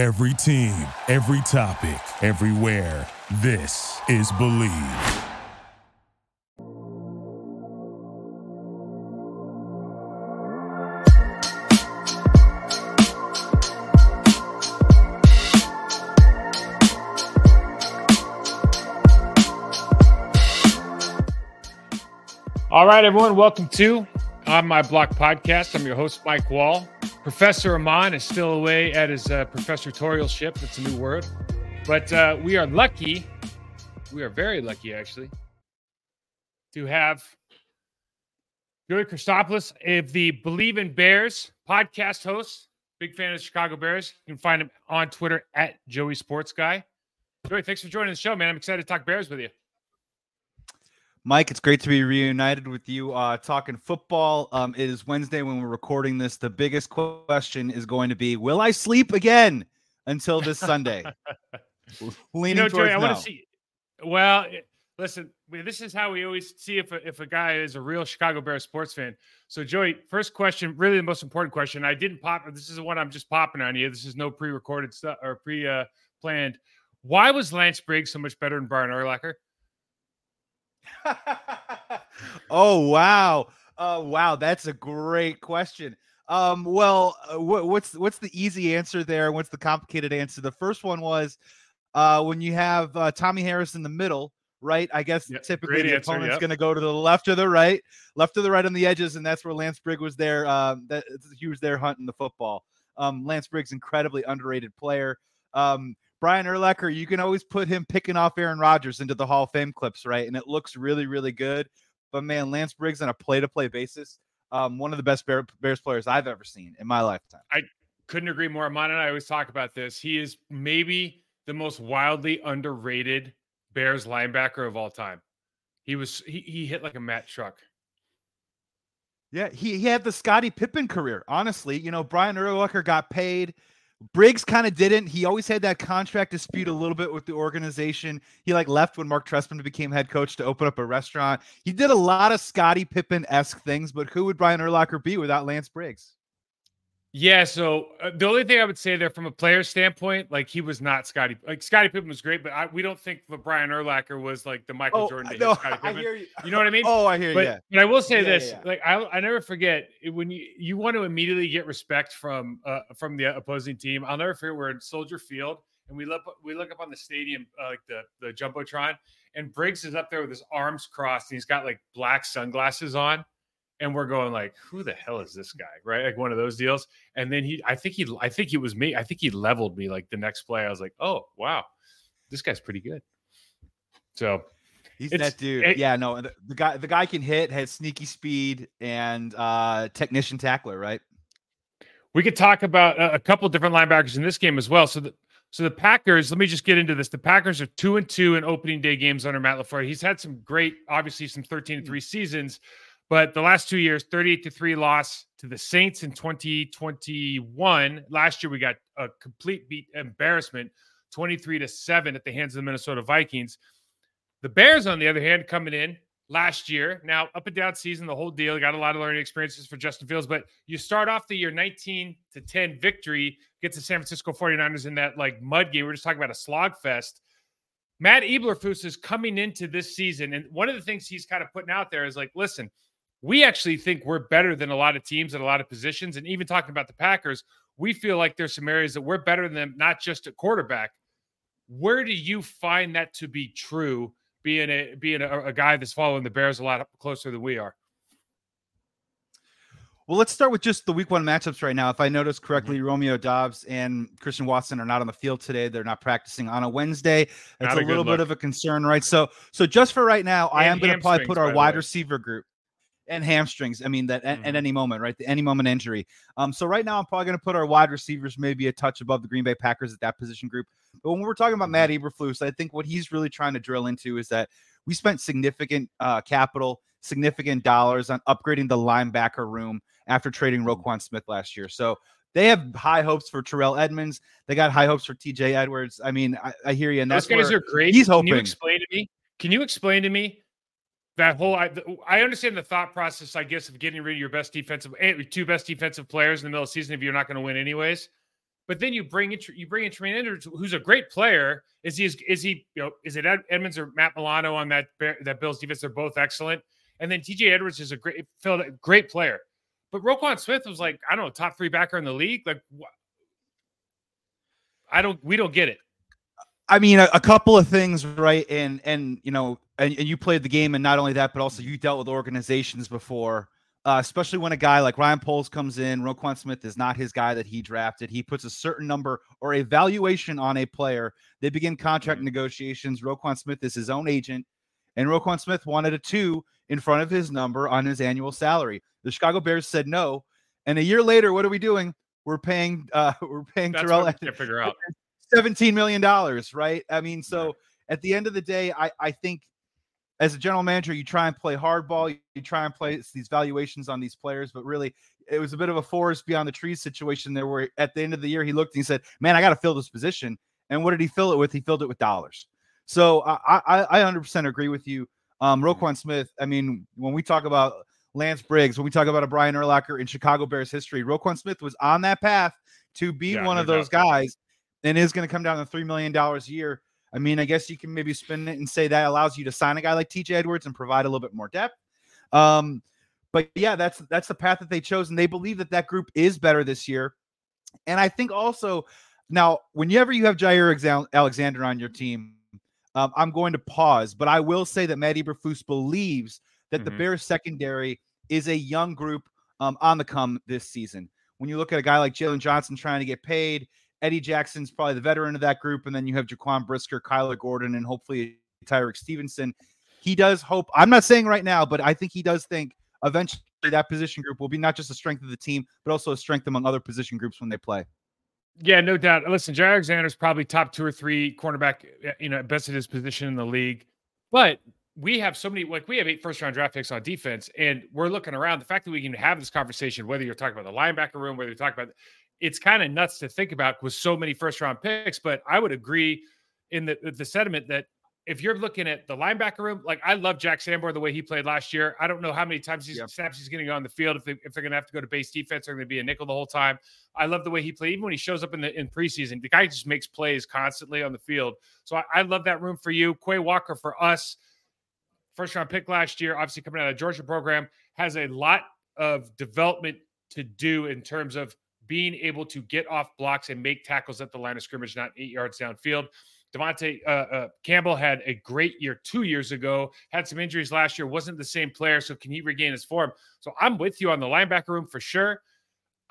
Every team, every topic, everywhere. This is Believe. All right, everyone, welcome to On My Block podcast. I'm your host, Mike Wall. Professor Amon is still away at his uh, professorial ship. That's a new word. But uh, we are lucky, we are very lucky actually, to have Joey Christopoulos of the Believe in Bears podcast host. Big fan of the Chicago Bears. You can find him on Twitter at Joey Sports Guy. Joey, thanks for joining the show, man. I'm excited to talk Bears with you. Mike, it's great to be reunited with you uh, talking football. Um, it is Wednesday when we're recording this. The biggest question is going to be Will I sleep again until this Sunday? Leaning you know, Joey, I want to see. Well, listen, this is how we always see if a, if a guy is a real Chicago Bears sports fan. So, Joey, first question, really the most important question. I didn't pop. This is the one I'm just popping on you. This is no pre-recorded stuff or pre-planned. Why was Lance Briggs so much better than Brian Urlacher? oh wow, uh, wow, that's a great question. Um, well, uh, what's what's the easy answer there? What's the complicated answer? The first one was uh, when you have uh, Tommie Harris in the middle, right? I guess yep, typically the answer, opponent's yep. going to go to the left or the right, left or the right on the edges, and that's where Lance Briggs was there. Um, that he was there hunting the football. Um, Lance Briggs, incredibly underrated player. Um, Brian Urlacher, you can always put him picking off Aaron Rodgers into the Hall of Fame clips, right? And it looks really, really good. But man, Lance Briggs on a play-to-play basis, um, one of the best Bears players I've ever seen in my lifetime. I couldn't agree more. Amon and I always talk about this. He is maybe the most wildly underrated Bears linebacker of all time. He was he, he hit like a Mack truck. Yeah, he, he had the Scottie Pippen career. Honestly, you know, Brian Urlacher got paid – Briggs kind of didn't. He always had that contract dispute a little bit with the organization. He like left when Mark Trestman became head coach to open up a restaurant. He did a lot of Scottie Pippen esque things, but who would Brian Urlacher be without Lance Briggs? Yeah, so uh, the only thing I would say there from a player standpoint, like he was not Scottie. Like Scottie Pippen was great, but I, we don't think the Brian Urlacher was like the Michael oh, Jordan. No, I hear you. you know what I mean? Oh, I hear but, you. But I will say yeah, this: yeah. like I, I never forget when you you want to immediately get respect from uh, from the opposing team. I'll never forget we're in Soldier Field and we look we look up on the stadium uh, like the the jumbotron, and Briggs is up there with his arms crossed and he's got like black sunglasses on and we're going like, who the hell is this guy? Right. Like one of those deals. And then he, I think he, I think it was me. I think he leveled me like the next play. I was like, oh, wow, this guy's pretty good. So he's that dude. It, yeah. No, the, the, guy, the guy can hit, has sneaky speed and uh technician tackler, right? We could talk about a, a couple different linebackers in this game as well. So the, so the Packers, let me just get into this. The Packers are two and two in opening day games under Matt LaFleur. He's had some great, obviously some 13 and 3 seasons, but the last two years, 38 to 3 loss to the Saints in 2021. Last year, we got a complete beat embarrassment, 23 to 7 at the hands of the Minnesota Vikings. The Bears, on the other hand, coming in last year. Now, up and down season, the whole deal. Got a lot of learning experiences for Justin Fields, but you start off the year 19 to 10 victory, get the San Francisco 49ers in that like mud game. We're just talking about a slog fest. Matt Eberflus is coming into this season, and one of the things he's kind of putting out there is like, listen, we actually think we're better than a lot of teams at a lot of positions. And even talking about the Packers, we feel like there's some areas that we're better than them, not just at quarterback. Where do you find that to be true, being a being a, a guy that's following the Bears a lot closer than we are? Well, let's start with just the week one matchups right now. If I notice correctly, mm-hmm. Romeo Doubs and Christian Watson are not on the field today. They're not practicing on a Wednesday. That's a, a little bit of a concern, right? So, so just for right now, and I am going to probably put our wide receiver group and hamstrings. I mean that mm-hmm. at, at, any moment, right? The any moment injury. Um, so right now I'm probably going to put our wide receivers maybe a touch above the Green Bay Packers at that position group. But when we're talking about Matt mm-hmm. Eberflus, I think what he's really trying to drill into is that we spent significant uh, capital, significant dollars on upgrading the linebacker room after trading mm-hmm. Roquan Smith last year. So they have high hopes for Terrell Edmunds. They got high hopes for TJ Edwards. I mean, I, I hear you. And those guys are great. He's hoping. Can you explain to me? Can you explain to me that whole I, I understand the thought process, I guess, of getting rid of your best defensive eh, two best defensive players in the middle of the season if you're not going to win anyways. But then you bring in you bring in Tremaine Edwards, who's a great player. Is he is he you know is it Edmunds or Matt Milano on that that Bills defense? They're both excellent. And then TJ Edwards is a great great player. But Roquan Smith was like I don't know top three backer in the league. Like I don't we don't get it. I mean, a, a, couple of things, right? And and you know, and, and, you played the game, and not only that, but also you dealt with organizations before, uh, especially when a guy like Ryan Poles comes in. Roquan Smith is not his guy that he drafted. He puts a certain number or a valuation on a player. They begin contract mm-hmm. negotiations. Roquan Smith is his own agent, and Roquan Smith wanted a two in front of his number on his annual salary. The Chicago Bears said no, and a year later, what are we doing? We're paying. Uh, we're paying That's Terrell. Figure out. 17 million dollars, right? I mean, so at the end of the day, I I think as a general manager, you try and play hardball, you try and place these valuations on these players, but really it was a bit of a forest beyond the trees situation there where at the end of the year he looked and he said, Man, I got to fill this position. And what did he fill it with? He filled it with dollars. So I I, I 100% agree with you. Um. Roquan Smith, I mean, when we talk about Lance Briggs, when we talk about a Brian Urlacher in Chicago Bears history, Roquan Smith was on that path to be yeah, one of those guys and is going to come down to $3 million a year. I mean, I guess you can maybe spin it and say that allows you to sign a guy like TJ Edwards and provide a little bit more depth. Um, but yeah, that's that's the path that they chose, and they believe that that group is better this year. And I think also now, whenever you have Jaire Alexander on your team, um, I'm going to pause, but I will say that Matt Eberflus believes that mm-hmm. the Bears secondary is a young group um, on the come this season. When you look at a guy like Jaylon Johnson trying to get paid, Eddie Jackson's probably the veteran of that group, and then you have Jaquan Brisker, Kyler Gordon, and hopefully Tyrique Stevenson. He does hope. I'm not saying right now, but I think he does think eventually that position group will be not just a strength of the team, but also a strength among other position groups when they play. Yeah, no doubt. Listen, Jaire Alexander's probably top two or three cornerback, eh, you know, best at his position in the league. But we have so many, like we have eight first round draft picks on defense, and we're looking around. The fact that we can have this conversation, whether you're talking about the linebacker room, whether you're talking about it's kind of nuts to think about with so many first round picks. But I would agree in the the sentiment that if you're looking at the linebacker room, like I love Jack Sanborn the way he played last year. I don't know how many times he's yep. snaps he's going to go on the field. If, they, if they're going to have to go to base defense, they're going to be a nickel the whole time. I love the way he played. Even when he shows up in the in preseason, the guy just makes plays constantly on the field. So I, I love that room for you. Quay Walker for us, first round pick last year, obviously coming out of Georgia program, has a lot of development to do in terms of being able to get off blocks and make tackles at the line of scrimmage, not eight yards downfield. De'Vondre uh, uh, Campbell had a great year two years ago, had some injuries last year, wasn't the same player. So, can he regain his form? So, I'm with you on the linebacker room for sure.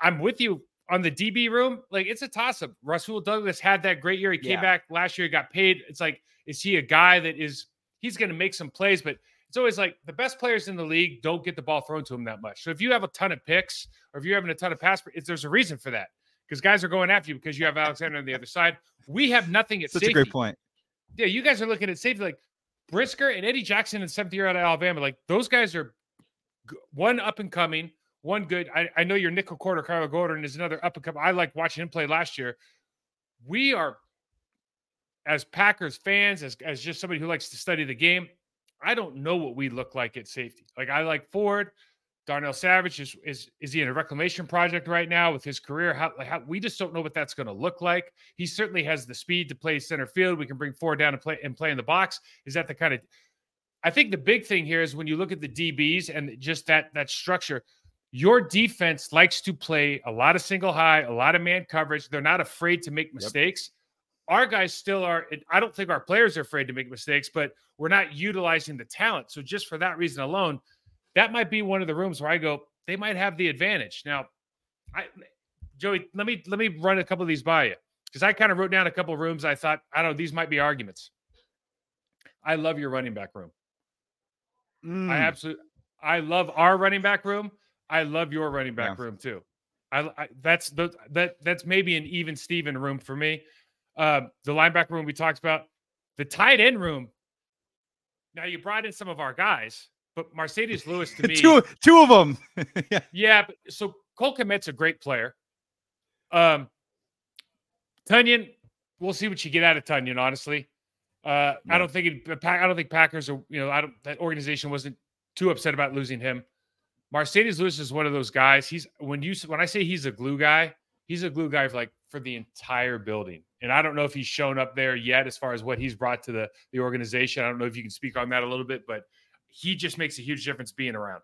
I'm with you on the DB room. Like, it's a toss up. Rasul Douglas had that great year. He came yeah. back last year, he got paid. It's like, is he a guy that is, he's going to make some plays, but it's always like the best players in the league don't get the ball thrown to them that much. So if you have a ton of picks or if you're having a ton of pass, there's a reason for that because guys are going after you because you have Alexander on the other side. We have nothing at Such safety. a great point. Yeah, you guys are looking at safety like Brisker and Eddie Jackson in seventh year out of Alabama. Like those guys are one up and coming, one good. I, I know your nickel quarter, Kyler Gordon, is another up and coming. I like watching him play last year. We are, as Packers fans, as, as just somebody who likes to study the game, I don't know what we look like at safety. Like I like Ford. Darnell Savage is is is he in a reclamation project right now with his career? How, how we just don't know what that's going to look like. He certainly has the speed to play center field. We can bring Ford down and play and play in the box. Is that the kind of? I think the big thing here is when you look at the DBs and just that that structure. Your defense likes to play a lot of single high, a lot of man coverage. They're not afraid to make mistakes. Yep our guys still are i don't think our players are afraid to make mistakes but we're not utilizing the talent. So just for that reason alone that might be one of the rooms where i go they might have the advantage. Now i joey let me let me run a couple of these by you because i kind of wrote down a couple of rooms. I thought i don't know these might be arguments. I love your running back room. Mm. i absolutely i love our running back room. I love your running back yeah. room too. I, I, that's the that that's maybe an even Steven room for me. Uh, the linebacker room we talked about, the tight end room. Now you brought in some of our guys, but Marcedes Lewis to me, two two of them. yeah, yeah. But, so Cole Kmet's a great player. Um, Tonyan, we'll see what you get out of Tonyan. Honestly, uh, I don't think it, I don't think Packers are. You know, I don't. That organization wasn't too upset about losing him. Marcedes Lewis is one of those guys. He's when you when I say he's a glue guy, he's a glue guy for like for the entire building. And I don't know if he's shown up there yet as far as what he's brought to the the organization. I don't know if you can speak on that a little bit, but he just makes a huge difference being around.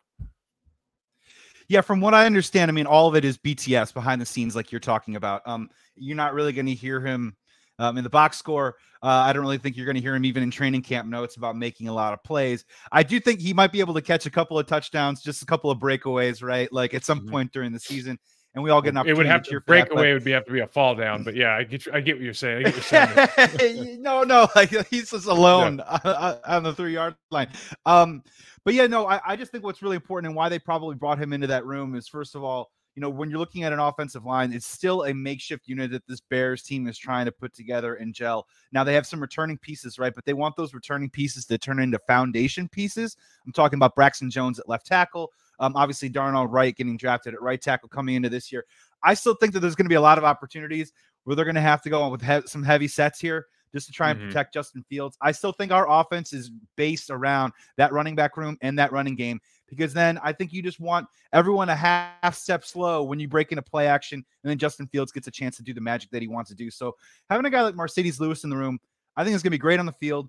Yeah, from what I understand, I mean, all of it is BTS behind the scenes, like you're talking about. Um, you're not really going to hear him um, in the box score. Uh, I don't really think you're going to hear him even in training camp notes about making a lot of plays. I do think he might be able to catch a couple of touchdowns, just a couple of breakaways, right? Like at some mm-hmm. point during the season and we all get an opportunity. It would have to, to break away. would be have to be a fall down, but yeah, I get I get what you're saying. What you're saying. no, no, like he's just alone yeah. on the three yard line. Um, but yeah, no, I, I just think what's really important and why they probably brought him into that room is first of all, you know, when you're looking at an offensive line, it's still a makeshift unit that this Bears team is trying to put together and gel. Now they have some returning pieces, right? But they want those returning pieces to turn into foundation pieces. I'm talking about Braxton Jones at left tackle. Um, obviously, Darnell Wright getting drafted at right tackle coming into this year. I still think that there's going to be a lot of opportunities where they're going to have to go on with he- some heavy sets here just to try and mm-hmm. protect Justin Fields. I still think our offense is based around that running back room and that running game because then I think you just want everyone a half step slow when you break into play action and then Justin Fields gets a chance to do the magic that he wants to do. So having a guy like Marcedes Lewis in the room, I think it's going to be great on the field.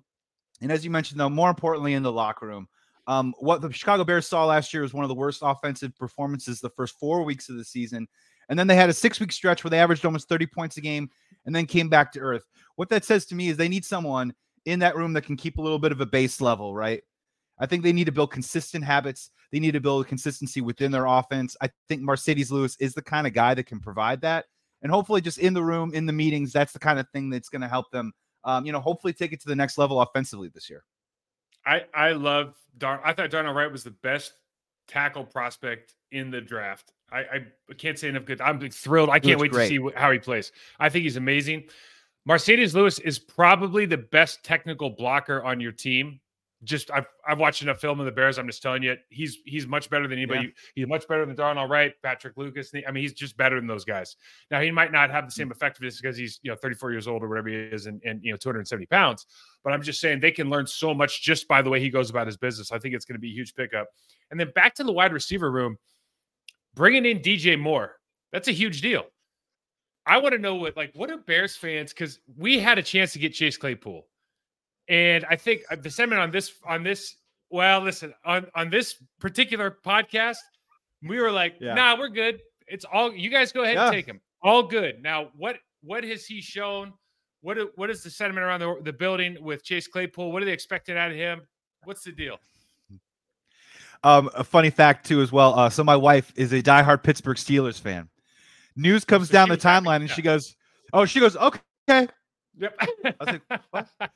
And as you mentioned, though, more importantly in the locker room, um, what the Chicago Bears saw last year was one of the worst offensive performances the first four weeks of the season. And then they had a six week stretch where they averaged almost 30 points a game and then came back to earth. What that says to me is they need someone in that room that can keep a little bit of a base level, right? I think they need to build consistent habits. They need to build consistency within their offense. I think Marcedes Lewis is the kind of guy that can provide that. And hopefully, just in the room, in the meetings, that's the kind of thing that's going to help them, um, you know, hopefully take it to the next level offensively this year. I I love Dar. I thought Darnell Wright was the best tackle prospect in the draft. I, I can't say enough good. I'm thrilled. I can't wait great. to see how he plays. I think he's amazing. Marcedes Lewis is probably the best technical blocker on your team. Just I've I've watched enough film of the Bears. I'm just telling you, he's he's much better than anybody. Yeah. He's much better than Darnell Wright, Patrick Lucas. I mean, he's just better than those guys. Now he might not have the same mm. effectiveness because he's you know 34 years old or whatever he is, and, and you know 270 pounds. But I'm just saying they can learn so much just by the way he goes about his business. I think it's going to be a huge pickup. And then back to the wide receiver room bringing in DJ Moore, that's a huge deal. I want to know what, like, what are Bears fans? Because we had a chance to get Chase Claypool, and I think uh, the sentiment on this, on this, well, listen, on on this particular podcast, we were like, yeah. nah, we're good. It's all you guys go ahead yeah. and take him. All good. Now, what what has he shown? What what is the sentiment around the, the building with Chase Claypool? What are they expecting out of him? What's the deal? Um, a funny fact too, as well. Uh, so my wife is a diehard Pittsburgh Steelers fan. News comes so down the timeline, and she goes, "Oh, she goes, okay." Yep. I was like, what?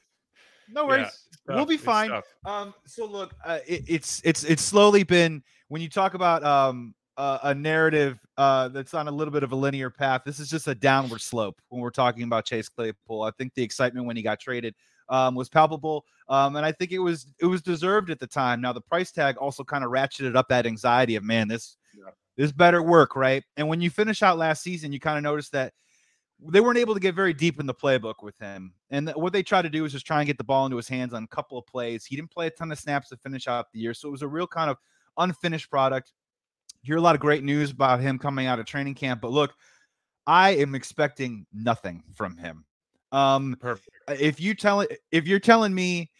No worries, yeah, we'll be fine. Um, so look, uh, it, it's it's it's slowly been when you talk about um uh, a narrative uh, that's on a little bit of a linear path. This is just a downward slope when we're talking about Chase Claypool. I think the excitement when he got traded um, was palpable, um, and I think it was it was deserved at the time. Now the price tag also kind of ratcheted up that anxiety of man, this yeah. this better work, right? And when you finish out last season, you kind of notice that they weren't able to get very deep in the playbook with him. And what they tried to do was just try and get the ball into his hands on a couple of plays. He didn't play a ton of snaps to finish out the year, so it was a real kind of unfinished product. hear a lot of great news about him coming out of training camp, but look, I am expecting nothing from him. Um, Perfect. If you tell if you're telling me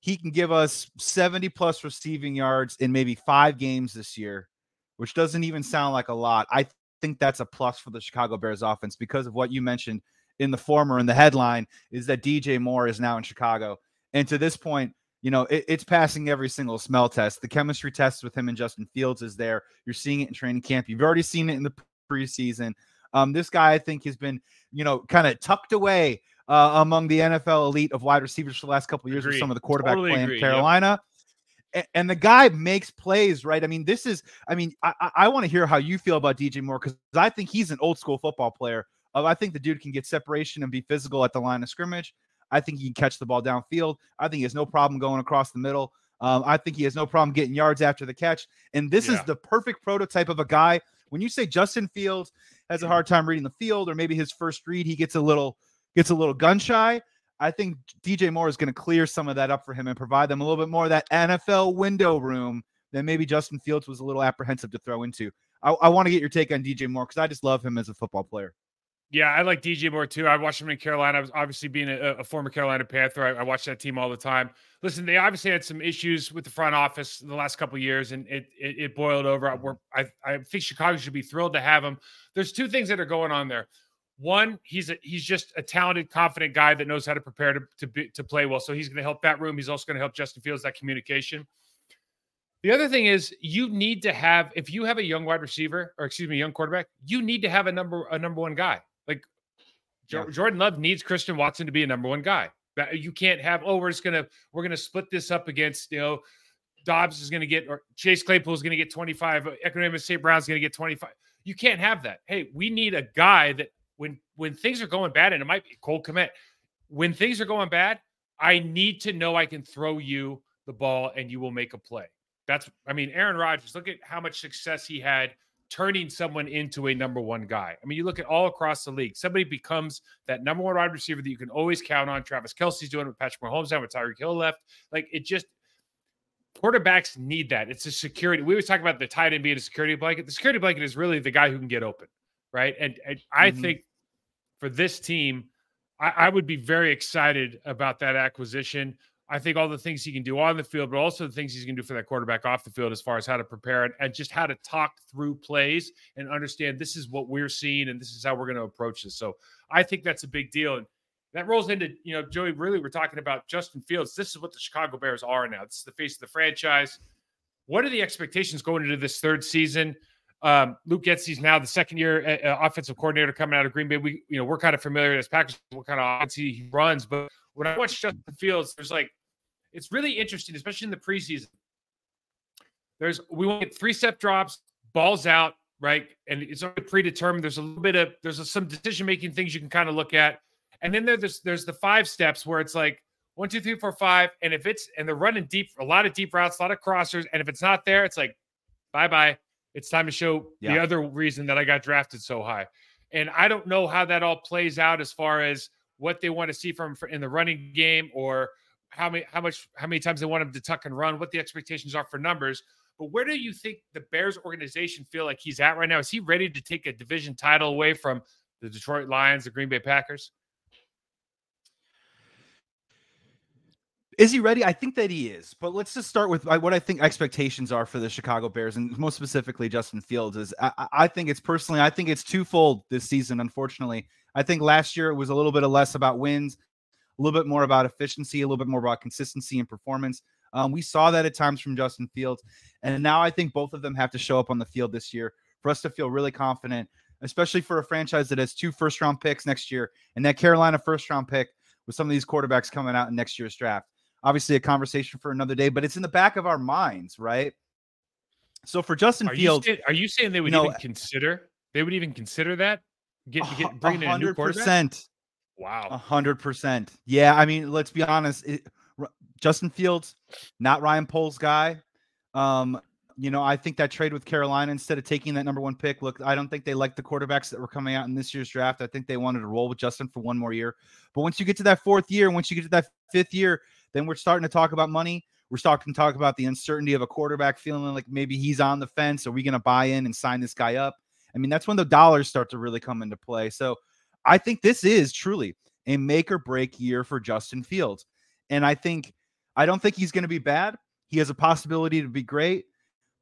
he can give us 70 plus receiving yards in maybe five games this year, which doesn't even sound like a lot, I think that's a plus for the Chicago Bears offense because of what you mentioned in the former in the headline is that DJ Moore is now in Chicago. And to this point, you know, it, it's passing every single smell test. The chemistry test with him and Justin Fields is there. You're seeing it in training camp. You've already seen it in the preseason. Um, this guy, I think, has been, you know, kind of tucked away uh, among the NFL elite of wide receivers for the last couple years with some of the quarterback totally play in Carolina. Yep. And the guy makes plays, right? I mean, this is, I mean, I, I want to hear how you feel about DJ Moore because I think he's an old school football player. Uh, I think the dude can get separation and be physical at the line of scrimmage. I think he can catch the ball downfield. I think he has no problem going across the middle. Um, I think he has no problem getting yards after the catch. And this yeah. is the perfect prototype of a guy. When you say Justin Fields has a hard time reading the field, or maybe his first read, he gets a little gets a little gun shy. I think DJ Moore is going to clear some of that up for him and provide them a little bit more of that NFL window room that maybe Justin Fields was a little apprehensive to throw into. I, I want to get your take on DJ Moore because I just love him as a football player. Yeah, I like DJ Moore too. I watched him in Carolina. I was obviously being a, a former Carolina Panther. I, I watched that team all the time. Listen, they obviously had some issues with the front office the last couple years, and it, it, it boiled over. I, I think Chicago should be thrilled to have him. There's two things that are going on there. One, he's a, he's just a talented, confident guy that knows how to prepare to to, be, to play well. So he's going to help that room. He's also going to help Justin Fields that communication. The other thing is you need to have if you have a young wide receiver or excuse me, young quarterback, you need to have a number a number one guy. Like yeah. Jordan Love needs Christian Watson to be a number one guy. You can't have oh we're just gonna we're gonna split this up against you know Doubs is gonna get or Chase Claypool is gonna get 25, uh, Equanimeous St. Brown's gonna get 25. You can't have that. Hey, we need a guy that when when things are going bad, and it might be Cole Kmet. when things are going bad, I need to know I can throw you the ball and you will make a play. That's I mean, Aaron Rodgers, look at how much success he had turning someone into a number one guy. I mean, you look at all across the league, somebody becomes that number one wide receiver that you can always count on. Travis Kelce's doing it with Patrick Mahomes now with Tyreek Hill left. Like it just quarterbacks need that. It's a security. We always talk about the tight end being a security blanket. The security blanket is really the guy who can get open, right? And, and I mm-hmm. think for this team, I, I, would be very excited about that acquisition. I think all the things he can do on the field, but also the things he's going to do for that quarterback off the field as far as how to prepare it and just how to talk through plays and understand this is what we're seeing and this is how we're going to approach this. So I think that's a big deal. And that rolls into, you know, Joey, really, we're talking about Justin Fields. This is what the Chicago Bears are now. This is the face of the franchise. What are the expectations going into this third season? Um, Luke Getsy's now the second year uh, uh, offensive coordinator coming out of Green Bay. We, you know, we're kind of familiar as Packers what kind of offense he runs, but when I watch Justin Fields, there's like it's really interesting, especially in the preseason. There's we want get three step drops, balls out, right, and it's already predetermined. There's a little bit of there's a, some decision making things you can kind of look at, and then there's there's the five steps where it's like one, two, three, four, five, and if it's and they're running deep, a lot of deep routes, a lot of crossers, and if it's not there, it's like bye bye it's time to show yeah. the other reason that I got drafted so high. And I don't know how that all plays out as far as what they want to see from in the running game or how many how much how many times they want him to tuck and run, what the expectations are for numbers. But where do you think the Bears organization feel like he's at right now? Is he ready to take a division title away from the Detroit Lions, the Green Bay Packers? Is he ready? I think that he is. But let's just start with what I think expectations are for the Chicago Bears, and most specifically Justin Fields. Is I, I think it's personally, I think it's twofold this season. Unfortunately, I think last year it was a little bit of less about wins, a little bit more about efficiency, a little bit more about consistency and performance. Um, we saw that at times from Justin Fields, and now I think both of them have to show up on the field this year for us to feel really confident, especially for a franchise that has two first round picks next year and that Carolina first round pick with some of these quarterbacks coming out in next year's draft obviously a conversation for another day, but it's in the back of our minds, right? So for Justin are Fields, you are you saying they would you know, even consider? They would even consider that get, get bringing in a new quarterback. Wow, a hundred percent. Yeah, I mean, let's be honest. It, Justin Fields, not Ryan Poles guy. Um, you know, I think that trade with Carolina instead of taking that number one pick. Look, I don't think they liked the quarterbacks that were coming out in this year's draft. I think they wanted to roll with Justin for one more year. But once you get to that fourth year, once you get to that fifth year, then we're starting to talk about money. We're starting to talk about the uncertainty of a quarterback feeling like maybe he's on the fence. Are we going to buy in and sign this guy up? I mean, that's when the dollars start to really come into play. So I think this is truly a make or break year for Justin Fields. And I think, I don't think he's going to be bad. He has a possibility to be great.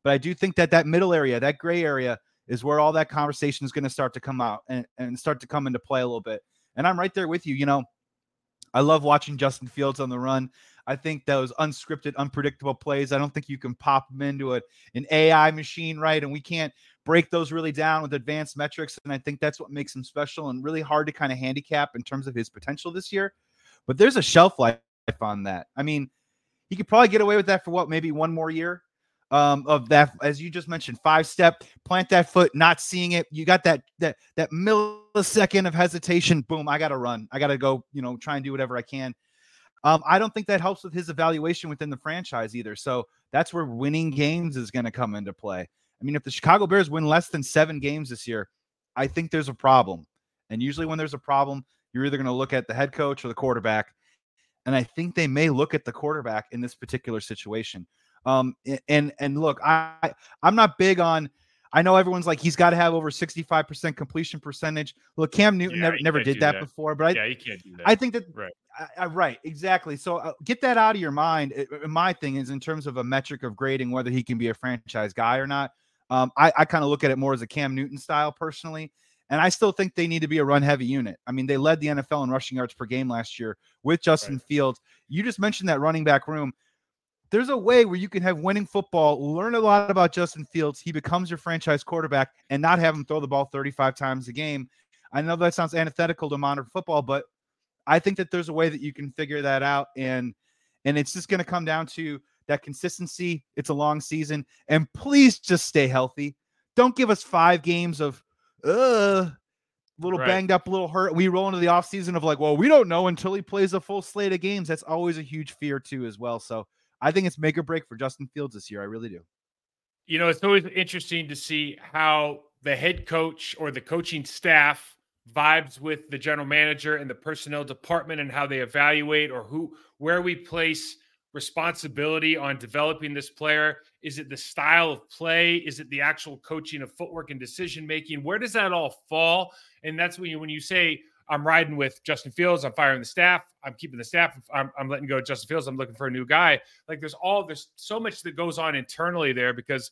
But I do think that that middle area, that gray area, is where all that conversation is going to start to come out and, and start to come into play a little bit. And I'm right there with you. You know, I love watching Justin Fields on the run. I think those unscripted, unpredictable plays, I don't think you can pop them into a, an AI machine, right? And we can't break those really down with advanced metrics. And I think that's what makes him special and really hard to kind of handicap in terms of his potential this year. But there's a shelf life on that. I mean, he could probably get away with that for what, maybe one more year um, of that, as you just mentioned, five step, plant that foot, not seeing it. You got that that that millisecond of hesitation. Boom, I got to run. I got to go. You know, try and do whatever I can. Um, I don't think that helps with his evaluation within the franchise either. So that's where winning games is going to come into play. I mean, if the Chicago Bears win less than seven games this year, I think there's a problem. And usually, when there's a problem, you're either going to look at the head coach or the quarterback. And I think they may look at the quarterback in this particular situation. Um, and and look, I I'm not big on. I know everyone's like he's got to have over 65% completion percentage. Look, Cam Newton yeah, never, never did that, that, before, but I, yeah, you can't do that. I think that right, I, I, right, exactly. So uh, get that out of your mind. It, my thing is in terms of a metric of grading whether he can be a franchise guy or not. Um, I, I kind of look at it more as a Cam Newton style personally. And I still think they need to be a run heavy unit. I mean, they led the NFL in rushing yards per game last year with Justin right. Fields. You just mentioned that running back room there's a way where you can have winning football, learn a lot about Justin Fields. He becomes your franchise quarterback and not have him throw the ball 35 times a game. I know that sounds antithetical to modern football, but I think that there's a way that you can figure that out. And and it's just going to come down to that consistency. It's a long season. And please just stay healthy. Don't give us five games of uh little right. banged up, little hurt. We roll into the offseason of like, well, we don't know until he plays a full slate of games. That's always a huge fear too, as well. So I think it's make or break for Justin Fields this year. I really do. You know, it's always interesting to see how the head coach or the coaching staff vibes with the general manager and the personnel department and how they evaluate or who where we place responsibility on developing this player is it the style of play is it the actual coaching of footwork and decision making where does that all fall and that's when you when you say I'm riding with Justin Fields. I'm firing the staff. I'm keeping the staff. I'm, I'm letting go of Justin Fields. I'm looking for a new guy. Like there's all there's so much that goes on internally there because,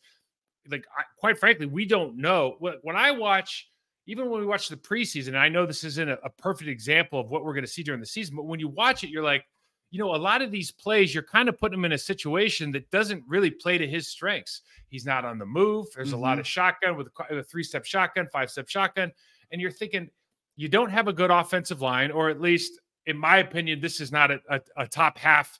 like, I, quite frankly, we don't know. When I watch, even when we watch the preseason, I know this isn't a, a perfect example of what we're going to see during the season, but when you watch it, you're like, you know, a lot of these plays, you're kind of putting him in a situation that doesn't really play to his strengths. He's not on the move. There's mm-hmm. a lot mm-hmm. of shotgun with a, a three step shotgun, five step shotgun, and you're thinking you don't have a good offensive line, or at least, in my opinion, this is not a, a, a top half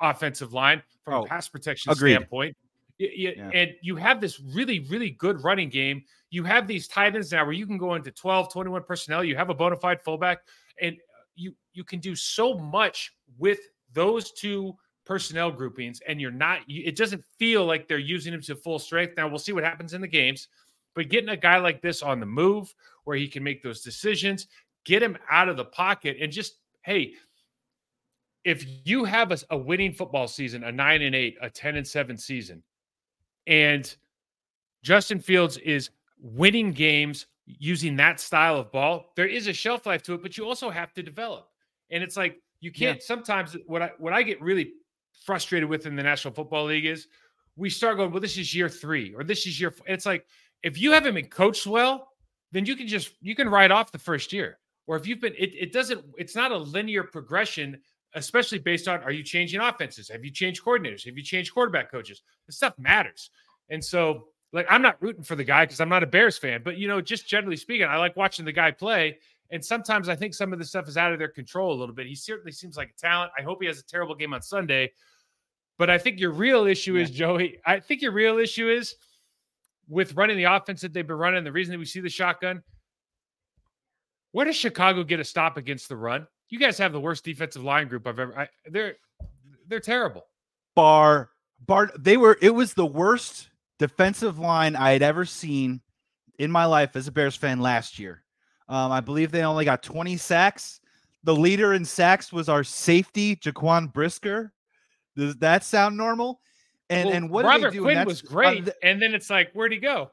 offensive line from oh, a pass protection agreed. standpoint. You, you, yeah. And you have this really, really good running game. You have these tight ends now where you can go into 12, 21 personnel. You have a bona fide fullback, and you you can do so much with those two personnel groupings, and you're not. It doesn't feel like they're using them to full strength. Now we'll see what happens in the games. But getting a guy like this on the move where he can make those decisions, get him out of the pocket, and just, hey, if you have a, a winning football season, a nine and eight, a 10 and seven season, and Justin Fields is winning games using that style of ball, there is a shelf life to it, but you also have to develop. And it's like you can't yeah. sometimes what I what I get really frustrated with in the National Football League is we start going, well, this is year three, or this is year. It's like if you haven't been coached well, then you can just you can write off the first year. Or if you've been, it, it doesn't, it's not a linear progression, especially based on are you changing offenses? Have you changed coordinators? Have you changed quarterback coaches? This stuff matters. And so, like, I'm not rooting for the guy because I'm not a Bears fan, but you know, just generally speaking, I like watching the guy play. And sometimes I think some of the stuff is out of their control a little bit. He certainly seems like a talent. I hope he has a terrible game on Sunday. But I think your real issue yeah. is, Joey, I think your real issue is with running the offense that they've been running, the reason that we see the shotgun, where does Chicago get a stop against the run? You guys have the worst defensive line group I've ever. I, they're they're terrible. Bar bar. They were. It was the worst defensive line I had ever seen in my life as a Bears fan last year. Um, I believe they only got 20 sacks. The leader in sacks was our safety, Jaquan Brisker. Does that sound normal? And well, and what Robert do Quinn was great, uh, the, and then it's like, where'd he go?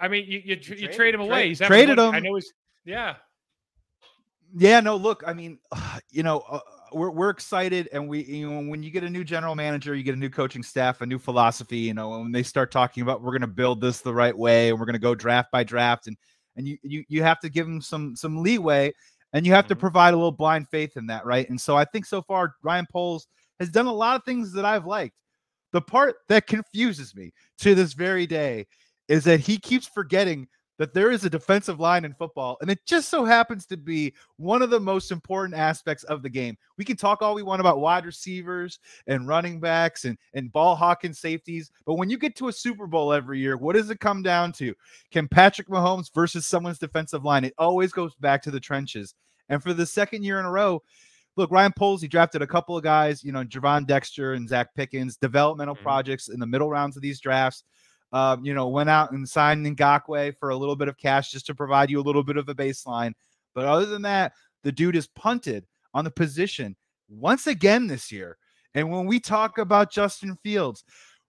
I mean, you you, you, you trade him away. He's traded him. I know he's yeah. Yeah, no. Look, I mean, you know, uh, we're we're excited, and we you know when you get a new general manager, you get a new coaching staff, a new philosophy. You know, when they start talking about we're going to build this the right way, and we're going to go draft by draft, and and you you you have to give them some some leeway, and you have mm-hmm. to provide a little blind faith in that, right? And so I think so far Ryan Poles has done a lot of things that I've liked. The part that confuses me to this very day is that he keeps forgetting that there is a defensive line in football, and it just so happens to be one of the most important aspects of the game. We can talk all we want about wide receivers and running backs and, and ball hawking safeties, but when you get to a Super Bowl every year, what does it come down to? Can Patrick Mahomes versus someone's defensive line? It always goes back to the trenches. And for the second year in a row, look, Ryan Poles, he drafted a couple of guys, you know, Gervon Dexter and Zacch Pickens, developmental mm-hmm. projects in the middle rounds of these drafts. Uh, you know, went out and signed Ngakoue for a little bit of cash just to provide you a little bit of a baseline. But other than that, the dude is punted on the position once again this year. And when we talk about Justin Fields,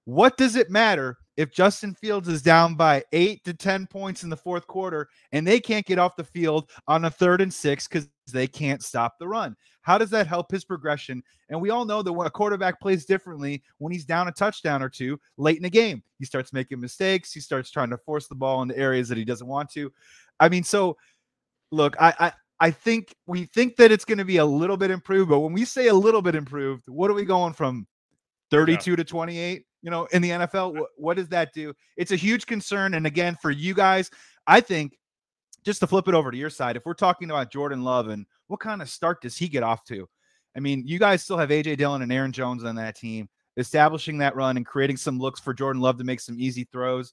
what does it matter if Justin Fields is down by eight to 10 points in the fourth quarter and they can't get off the field on a third and six because they can't stop the run? How does that help his progression? And we all know that when a quarterback plays differently, when he's down a touchdown or two late in the game, he starts making mistakes. He starts trying to force the ball into areas that he doesn't want to. I mean, so look, I, I I think we think that it's going to be a little bit improved, but when we say a little bit improved, what are we going from 32 yeah. to 28? You know, in the NFL, what, what does that do? It's a huge concern. And again, for you guys, I think just to flip it over to your side, if we're talking about Jordan Love and what kind of start does he get off to? I mean, you guys still have AJ Dillon and Aaron Jones on that team, establishing that run and creating some looks for Jordan Love to make some easy throws.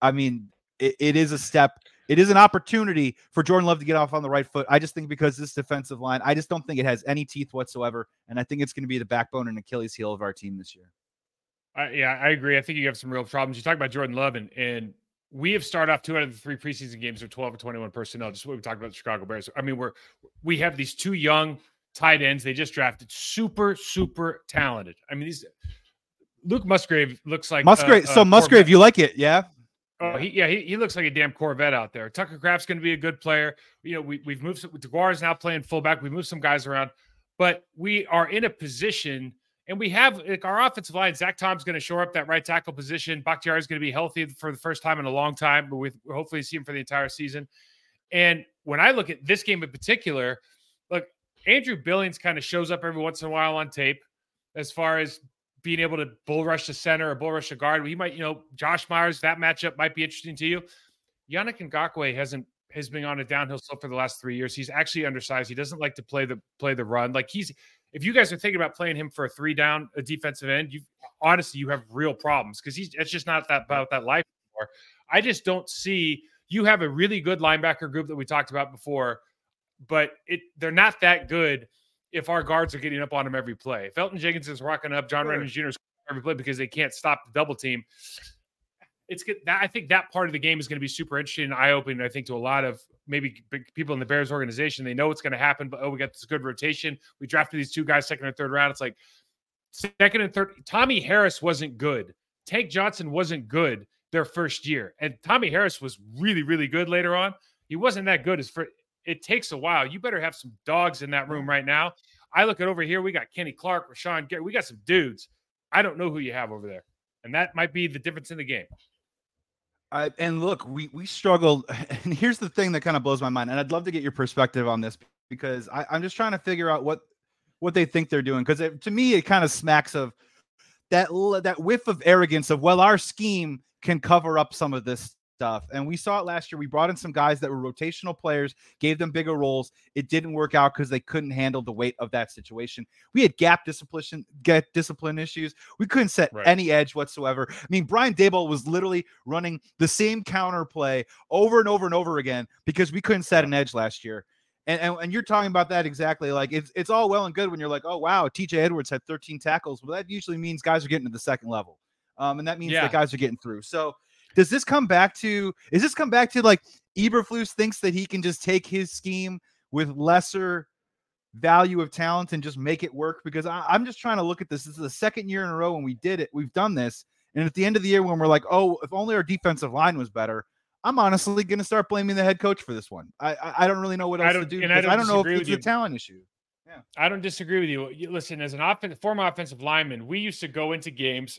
I mean, it, it is a step it is an opportunity for Jordan Love to get off on the right foot. I just think because this defensive line, I just don't think it has any teeth whatsoever. And I think it's going to be the backbone and Achilles heel of our team this year. Uh, yeah, I agree. I think you have some real problems. You talk about Jordan Love, and, and we have started off two out of the three preseason games with 12 or 21 personnel, just what we talked about the Chicago Bears. I mean, we're we have these two young tight ends they just drafted, super, super talented. I mean, these Luke Musgrave looks like Musgrave. so Musgrave, you like it, yeah? Oh, he, yeah, he, he looks like a damn Corvette out there. Tucker Kraft's going to be a good player. You know, we, we've moved, is now playing fullback. We moved some guys around, but we are in a position and we have like our offensive line. Zach Tom's going to shore up that right tackle position. Bakhtiari is going to be healthy for the first time in a long time, but we hopefully see him for the entire season. And when I look at this game in particular, look, Andrew Billings kind of shows up every once in a while on tape as far as being able to bull rush the center or bull rush the guard. He might, you know, Josh Myers, that matchup might be interesting to you. Yannick Ngakoue hasn't has been on a downhill slope for the last three years. He's actually undersized. He doesn't like to play the play the run. Like he's if you guys are thinking about playing him for a three down a defensive end, you honestly you have real problems because he's it's just not that about that life anymore. I just don't see you have a really good linebacker group that we talked about before, but it they're not that good if our guards are getting up on him every play. Elgton Jenkins is rocking up, John sure. Runyan Jr. is every play because they can't stop the double team. It's good. That, I think that part of the game is going to be super interesting and eye opening. I think to a lot of maybe people in the Bears organization, they know what's going to happen. But oh, we got this good rotation. We drafted these two guys second or third round. It's like second and third. Tommie Harris wasn't good. Tank Johnson wasn't good their first year, and Tommie Harris was really really good later on. He wasn't that good as for it takes a while. You better have some dogs in that room right now. I look at over here, we got Kenny Clark, Rashan Gary, we got some dudes. I don't know who you have over there. And that might be the difference in the game. I, and look, we we struggled. And here's the thing that kind of blows my mind. And I'd love to get your perspective on this because I, I'm just trying to figure out what what they think they're doing. Because to me, it kind of smacks of that that whiff of arrogance of well, our scheme can cover up some of this stuff. And we saw it last year. We brought in some guys that were rotational players, gave them bigger roles. It didn't work out because they couldn't handle the weight of that situation. We had gap discipline, get discipline issues. We couldn't set right. any edge whatsoever. I mean, Brian Daboll was literally running the same counter play over and over and over again because we couldn't set an edge last year. And, and, and, you're talking about that exactly. Like it's it's all well and good when you're like, oh wow, TJ Edwards had 13 tackles. Well, that usually means guys are getting to the second level. Um, and that means yeah. that guys are getting through. So does this come back to is this come back to like Eberflus thinks that he can just take his scheme with lesser value of talent and just make it work? Because I, am just trying to look at this. This is the second year in a row when we did it. We've done this. And at the end of the year, when we're like, oh, if only our defensive line was better, I'm honestly going to start blaming the head coach for this one. I I, I don't really know what else to do. And I don't, I don't know if it's a talent issue. Yeah. I don't disagree with you. Listen, as an offen- former offensive lineman, we used to go into games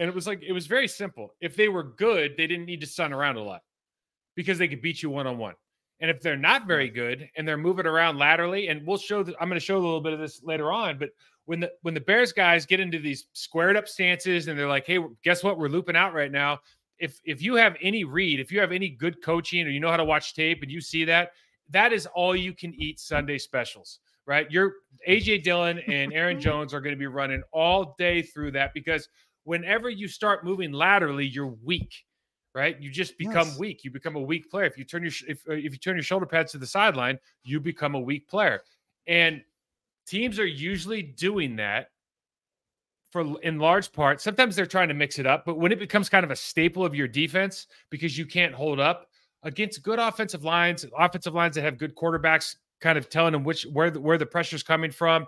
and it was like it was very simple. If they were good, they didn't need to stun around a lot because they could beat you one on one. And if they're not very good and they're moving around laterally, and we'll show that I'm going to show a little bit of this later on, but when the when the Bears guys get into these squared up stances and they're like, "Hey, guess what? We're looping out right now." If if you have any read, if you have any good coaching or you know how to watch tape and you see that, that is all you can eat Sunday specials, right? Your AJ Dillon and Aaron Jones are going to be running all day through that because whenever you start moving laterally, you're weak, right? You just become yes. weak. You become a weak player. If you turn your if uh, if you turn your shoulder pads to the sideline, you become a weak player. And teams are usually doing that for in large part. Sometimes they're trying to mix it up, but when it becomes kind of a staple of your defense because you can't hold up against good offensive lines, offensive lines that have good quarterbacks, kind of telling them which where the, where the pressure's coming from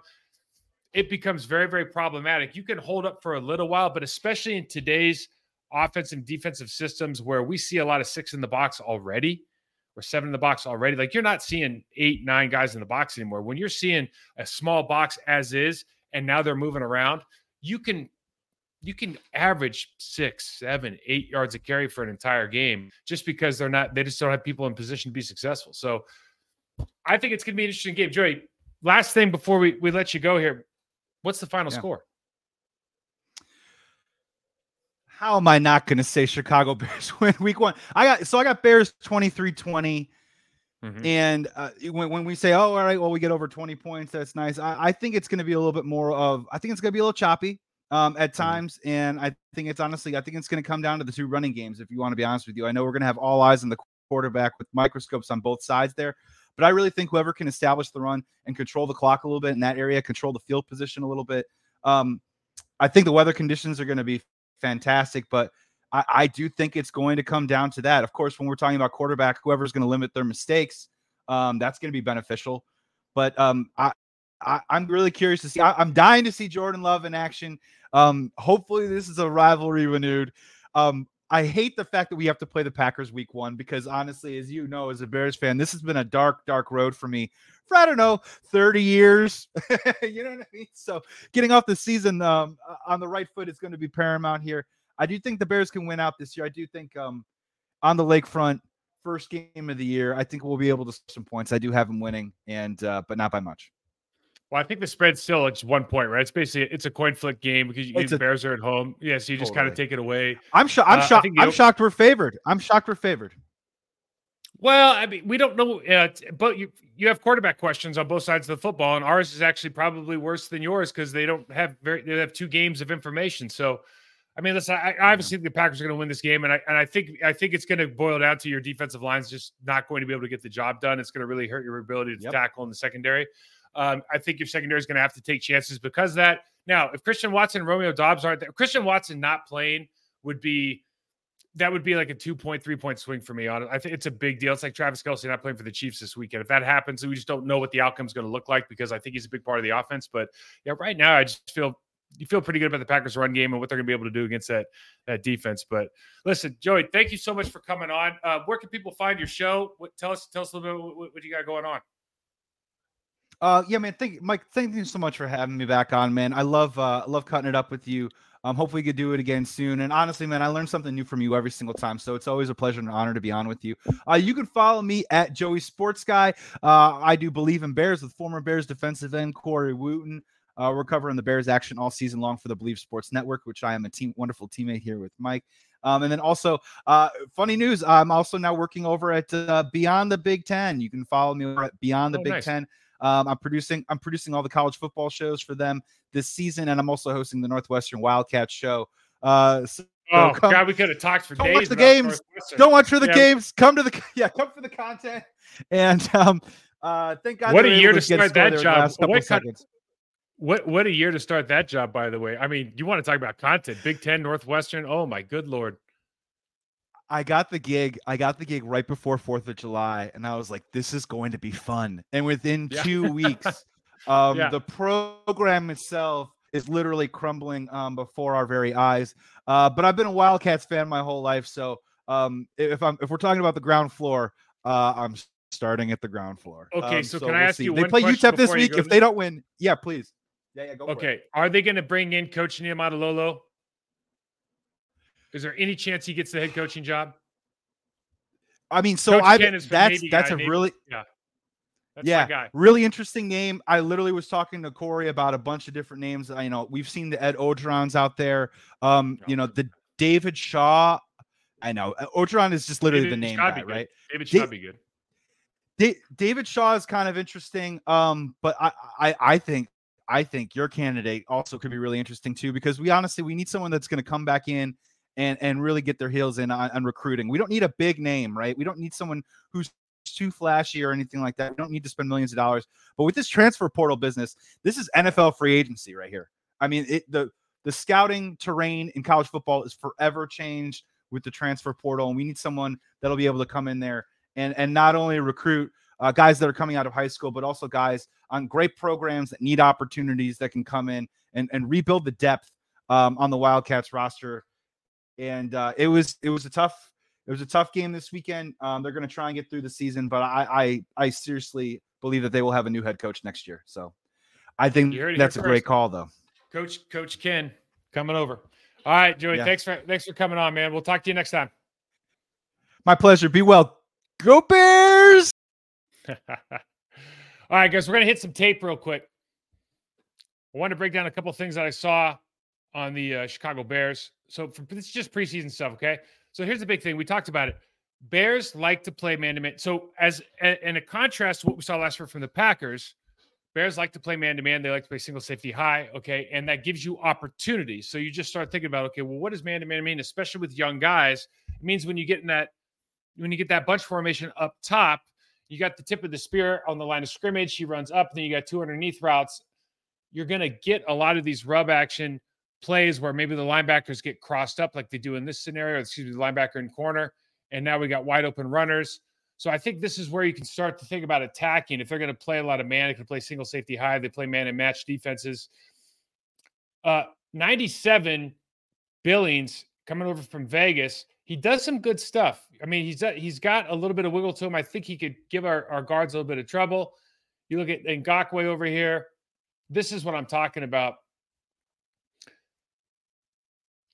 it becomes very, very problematic. You can hold up for a little while, but especially in today's offense and defensive systems where we see a lot of six in the box already or seven in the box already. Like you're not seeing eight, nine guys in the box anymore. When you're seeing a small box as is, and now they're moving around, you can you can average six, seven, eight yards of carry for an entire game just because they're not, they just don't have people in position to be successful. So I think it's going to be an interesting game. Joey, last thing before we, we let you go here, what's the final yeah. score? How am I not going to say Chicago Bears win week one? I got, so I got Bears 23 20. Mm-hmm. And uh, when, when we say, oh, all right, well, we get over 20 points, that's nice. I, I think it's going to be a little bit more of, I think it's going to be a little choppy um, at mm-hmm. times. And I think it's honestly, I think it's going to come down to the two running games, if you want to be honest with you. I know we're going to have all eyes on the quarterback with microscopes on both sides there. But I really think whoever can establish the run and control the clock a little bit in that area, control the field position a little bit. Um, I think the weather conditions are going to be fantastic, but I, I, do think it's going to come down to that. Of course, when we're talking about quarterback, whoever's going to limit their mistakes, um, that's going to be beneficial. But um, I, I, am really curious to see. I, am dying to see Jordan Love in action. Um, hopefully, this is a rivalry renewed. Um, I hate the fact that we have to play the Packers week one because honestly, as you know, as a Bears fan, this has been a dark, dark road for me for I don't know, 30 years. you know what I mean? So getting off the season um, on the right foot is going to be paramount here. I do think the Bears can win out this year. I do think um, on the lakefront, first game of the year, I think we'll be able to some points. I do have them winning, and uh, but not by much. Well, I think the spread's still just one point, right? It's basically it's a coin flip game because you, the Bears are at home. Yeah, so you just totally. kind of take it away. I'm, sho- I'm uh, shocked. I'm shocked we're favored. I'm shocked we're favored. Well, I mean, we don't know, uh, but you you have quarterback questions on both sides of the football, and ours is actually probably worse than yours because they don't have very they have two games of information. So, I mean, listen, I, I obviously think the Packers are going to win this game, and I and I think I think it's going to boil down to your defensive lines just not going to be able to get the job done. It's going to really hurt your ability to yep. tackle in the secondary. Um, I think your secondary is going to have to take chances because that. Now, if Christian Watson and Romeo Doubs aren't there, Christian Watson not playing would be that would be like a two point, three point swing for me on it. I think it's a big deal. It's like Travis Kelce not playing for the Chiefs this weekend. If that happens, we just don't know what the outcome is going to look like because I think he's a big part of the offense. But yeah, right now I just feel you feel pretty good about the Packers run game and what they're going to be able to do against that that defense. But listen, Joey, thank you so much for coming on. Uh, where can people find your show? What, tell us tell us a little bit what, what you got going on. Uh, yeah, man. Thank Mike. Thank you so much for having me back on, man. I love uh, love cutting it up with you. Um, hopefully we could do it again soon. And honestly, man, I learn something new from you every single time. So it's always a pleasure and honor to be on with you. Uh, you can follow me at Joey Sports Guy. Uh, I do believe in Bears with former Bears defensive end Corey Wootton. Uh, we're covering the Bears action all season long for the Bleav Sports Network, which I am a team wonderful teammate here with Mike. Um, and then also, uh, funny news, I'm also now working over at uh, Beyond the Big Ten. You can follow me over at Beyond the oh, Big nice. Ten. Um, I'm producing I'm producing all the college football shows for them this season, and I'm also hosting the Northwestern Wildcats show. Uh, so oh come, God, we could have talked for don't days. Watch the games. Don't watch for the yeah. games. Come to the yeah, come for the content. And um, uh, thank God. What a year to, to start that job. What, what what a year to start that job, by the way. I mean, you want to talk about content? Big Ten, Northwestern. Oh my good lord. I got the gig. I got the gig right before Fourth of July, and I was like, "This is going to be fun." And within yeah. two weeks, um, yeah. the program itself is literally crumbling um, before our very eyes. Uh, but I've been a Wildcats fan my whole life, so um, if I'm if we're talking about the ground floor, uh, I'm starting at the ground floor. Okay, um, so, so, can we'll I ask see. you? They play UTEP this week. If they don't win, yeah, please. Yeah, yeah, go. Okay, are they going to bring in Coach Niumatalolo? Is there any chance he gets the head coaching job? I mean, so I that's that's guy, a really yeah. That's yeah, really interesting name. I literally was talking to Corey about a bunch of different names. I you know we've seen the Ed Orgerons out there. Um, you know the David Shaw. I know uh, Orgeron is just literally David, the name guy, right? David Shaw da- be good. Da- David Shaw is kind of interesting. Um, but I, I I think I think your candidate also could be really interesting too because we honestly we need someone that's going to come back in and and really get their heels in on, on, recruiting. We don't need a big name, right? We don't need someone who's too flashy or anything like that. We don't need to spend millions of dollars. But with this transfer portal business, this is NFL free agency right here. I mean, it the the scouting terrain in college football is forever changed with the transfer portal, and we need someone that'll be able to come in there and and not only recruit uh, guys that are coming out of high school, but also guys on great programs that need opportunities that can come in and and rebuild the depth um, on the Wildcats roster and uh, it was it was a tough it was a tough game this weekend. Um, they're going to try and get through the season, but I, I I seriously believe that they will have a new head coach next year. So I think that's a great call, though. Coach Coach Ken coming over. All right, Joey. Yeah. Thanks for thanks for coming on, man. We'll talk to you next time. My pleasure. Be well. Go Bears. All right, guys. We're gonna hit some tape real quick. I want to break down a couple things that I saw on the uh, Chicago Bears. So for, this is just preseason stuff, okay? So here's the big thing. We talked about it. Bears like to play man to man. So as in a contrast to what we saw last year from the Packers, Bears like to play man to man. They like to play single safety high. Okay. And that gives you opportunities. So you just start thinking about, okay, well, what does man to man mean? Especially with young guys. It means when you get in that, when you get that bunch formation up top, you got the tip of the spear on the line of scrimmage. He runs up, and then you got two underneath routes. You're going to get a lot of these rub action plays where maybe the linebackers get crossed up like they do in this scenario, excuse me, the linebacker in corner. And now we got wide open runners. So I think this is where you can start to think about attacking. If they're going to play a lot of man, they can play single safety high. They play man and match defenses. Uh, 97 Billings coming over from Vegas. He does some good stuff. I mean, he's uh, he's got a little bit of wiggle to him. I think he could give our, our guards a little bit of trouble. You look at Ngakoue over here. This is what I'm talking about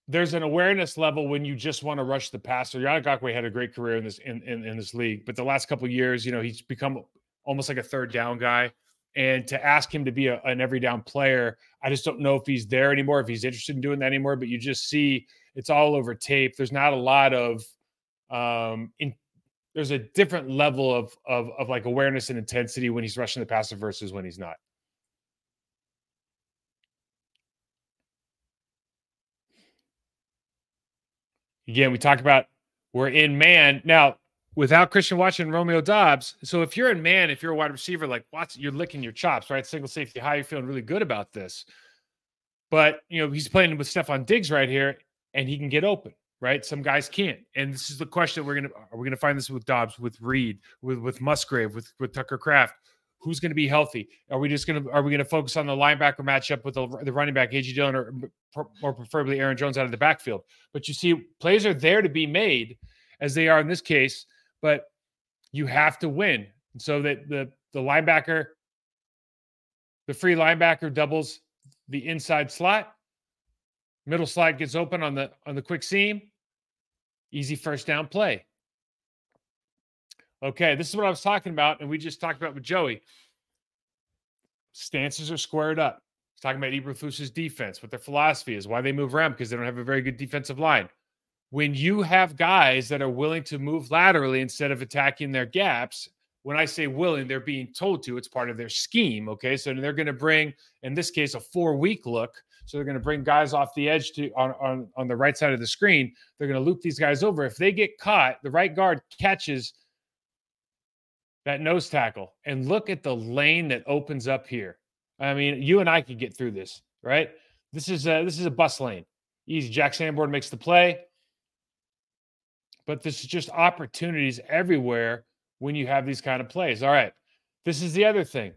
there's an awareness level when you just want to rush the passer. Yannick had a great career in this in, in, in this league, but the last couple years, you know, he's become almost like a third down guy. And to ask him to be a, an every down player, I just don't know if he's there anymore, if he's interested in doing that anymore. But you just see it's all over tape. There's not a lot of um in there's a different level of of of like awareness and intensity when he's rushing the passer versus when he's not. Again, we talk about we're in man now without Christian Watson Romeo Doubs. So if you're in man, if you're a wide receiver like Watson, you're licking your chops, right? Single safety high, you're feeling really good about this. But you know, he's playing with Stefon Diggs right here, and he can get open, right? Some guys can't. And this is the question we're gonna are we gonna find this with Doubs, with Reed, with with Musgrave, with with Tucker Kraft? Who's going to be healthy? Are we just going to are we going to focus on the linebacker matchup with the, the running back AJ Dillon or more preferably Aaron Jones out of the backfield? But you see, plays are there to be made, as they are in this case. But you have to win, so that the the linebacker, the free linebacker doubles the inside slot. Middle slot gets open on the on the quick seam. Easy first down play. Okay, this is what I was talking about, and we just talked about with Joey. Stances are squared up. He's talking about Eberflus's defense, what their philosophy is, why they move around because they don't have a very good defensive line. When you have guys that are willing to move laterally instead of attacking their gaps, when I say willing, they're being told to. It's part of their scheme. Okay, so they're going to bring, in this case, a four-week look. So they're going to bring guys off the edge to on, on on the right side of the screen. They're going to loop these guys over. If they get caught, the right guard catches that nose tackle and look at the lane that opens up here. I mean, you and I could get through this, right? This is a this is a bus lane. Easy. Jack Sanborn makes the play. But this is just opportunities everywhere when you have these kind of plays. All right. This is the other thing.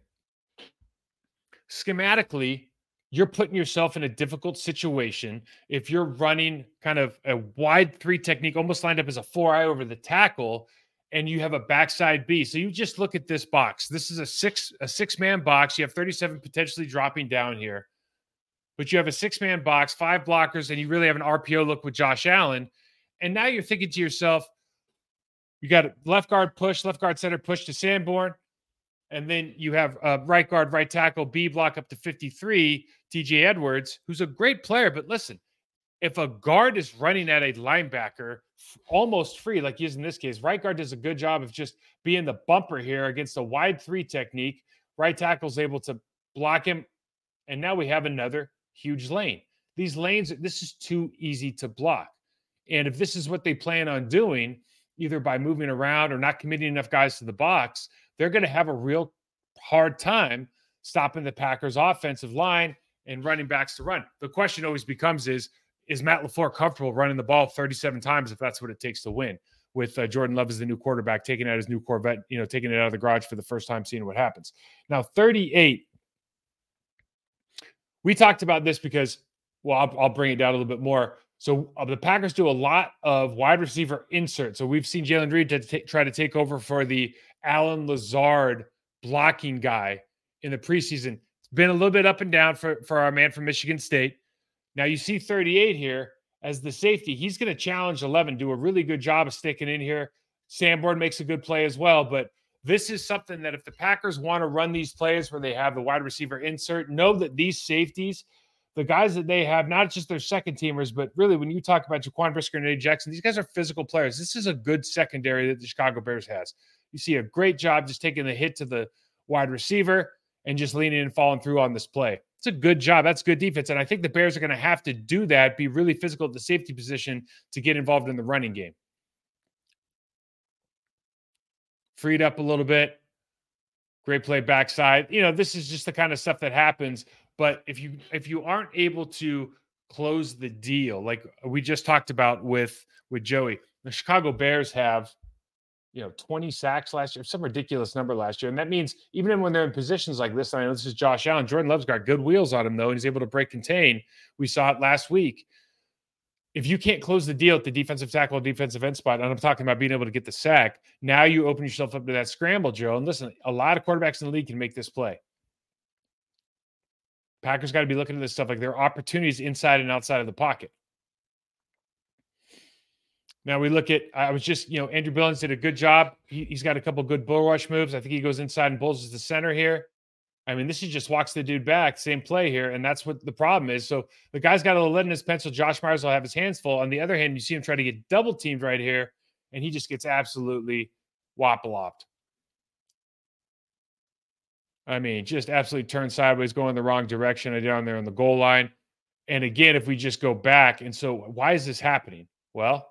Schematically, you're putting yourself in a difficult situation if you're running kind of a wide three technique, almost lined up as a four eye over the tackle and you have a backside B. So you just look at this box. This is a six a six man box. You have 37 potentially dropping down here, but you have a six man box, five blockers, and you really have an RPO look with Josh Allen. And now you're thinking to yourself, you got a left guard push, left guard center push to Sanborn, and then you have right guard, right tackle, B block up to 53, TJ Edwards, who's a great player. But listen, if a guard is running at a linebacker almost free, like in this case, right guard does a good job of just being the bumper here against a wide three technique. Right tackle's able to block him. And now we have another huge lane. These lanes, this is too easy to block. And if this is what they plan on doing, either by moving around or not committing enough guys to the box, they're going to have a real hard time stopping the Packers' offensive line and running backs to run. The question always becomes is is Matt LaFleur comfortable running the ball 37 times if that's what it takes to win? With uh, Jordan Love as the new quarterback, taking out his new Corvette, you know, taking it out of the garage for the first time, seeing what happens. Now, 38. We talked about this because, well, I'll, I'll bring it down a little bit more. So uh, the Packers do a lot of wide receiver insert. So we've seen Jayden Reed to t- try to take over for the Allen Lazard blocking guy in the preseason. It's been a little bit up and down for, for our man from Michigan State. Now you see 38 here as the safety. He's going to challenge 11, do a really good job of sticking in here. Sanborn makes a good play as well. But this is something that if the Packers want to run these plays where they have the wide receiver insert, know that these safeties – the guys that they have, not just their second teamers, but really when you talk about Jaquan Brisker and Eddie Jackson, these guys are physical players. This is a good secondary that the Chicago Bears has. You see a great job just taking the hit to the wide receiver and just leaning and falling through on this play. It's a good job. That's good defense. And I think the Bears are going to have to do that, be really physical at the safety position to get involved in the running game. Freed up a little bit. Great play backside. You know, this is just the kind of stuff that happens but if you if you aren't able to close the deal, like we just talked about with with Joey, the Chicago Bears have you know 20 sacks last year, some ridiculous number last year, and that means even when they're in positions like this, I know this is Josh Allen. Jordan Love's got good wheels on him though, and he's able to break contain. We saw it last week. If you can't close the deal at the defensive tackle, defensive end spot, and I'm talking about being able to get the sack, now you open yourself up to that scramble, Joe. And listen, a lot of quarterbacks in the league can make this play. Packers got to be looking at this stuff like there are opportunities inside and outside of the pocket. Now we look at, I was just, you know, Andrew Billings did a good job. He, has got a couple good bull rush moves. I think he goes inside and bulls the center here. I mean, this is just walks the dude back, same play here. And that's what the problem is. So the guy's got a lead in his pencil. Josh Myers will have his hands full. On the other hand, you see him try to get double teamed right here, and he just gets absolutely whoppalopped. I mean, just absolutely turned sideways, going the wrong direction down there on the goal line. And again, if we just go back, and so why is this happening? Well,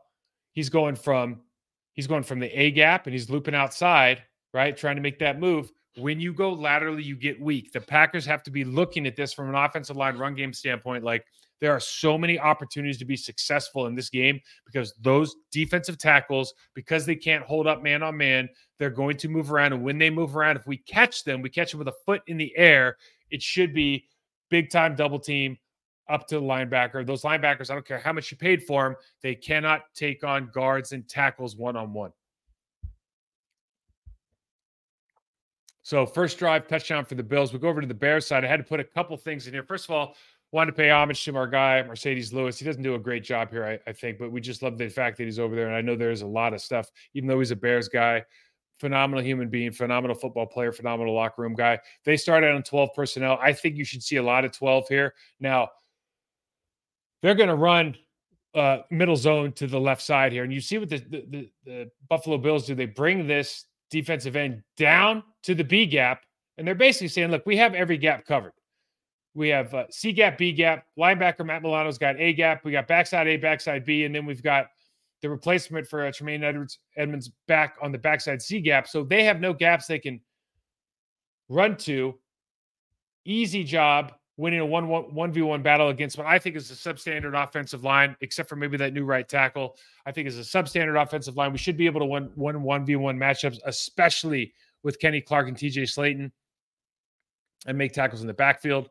he's going from he's going from the A gap and he's looping outside, right? Trying to make that move. When you go laterally, you get weak. The Packers have to be looking at this from an offensive line run game standpoint. Like there are so many opportunities to be successful in this game because those defensive tackles, because they can't hold up man on man, they're going to move around. And when they move around, if we catch them, we catch them with a foot in the air, it should be big time double team up to the linebacker. Those linebackers, I don't care how much you paid for them, they cannot take on guards and tackles one on one. So first drive touchdown for the Bills. We go over to the Bears side. I had to put a couple things in here. First of all, wanted to pay homage to our guy, Marcedes Lewis. He doesn't do a great job here, I, I, think, but we just love the fact that he's over there. And I know there's a lot of stuff, even though he's a Bears guy, phenomenal human being, phenomenal football player, phenomenal locker room guy. They started on 12 personnel. I think you should see a lot of 12 here. Now, they're going to run uh, middle zone to the left side here. And you see what the, the, the, the Buffalo Bills do. They bring this defensive end down to the B gap. And they're basically saying, look, we have every gap covered. We have uh, C gap, B gap. Linebacker Matt Milano's got A gap. We got backside A, backside B, and then we've got the replacement for uh, Tremaine Edwards Edmunds back on the backside C gap. So they have no gaps they can run to. Easy job winning a one one v one battle against what I think is a substandard offensive line, except for maybe that new right tackle. I think is a substandard offensive line. We should be able to win one one v one matchups, especially with Kenny Clark and T.J. Slaton, and make tackles in the backfield.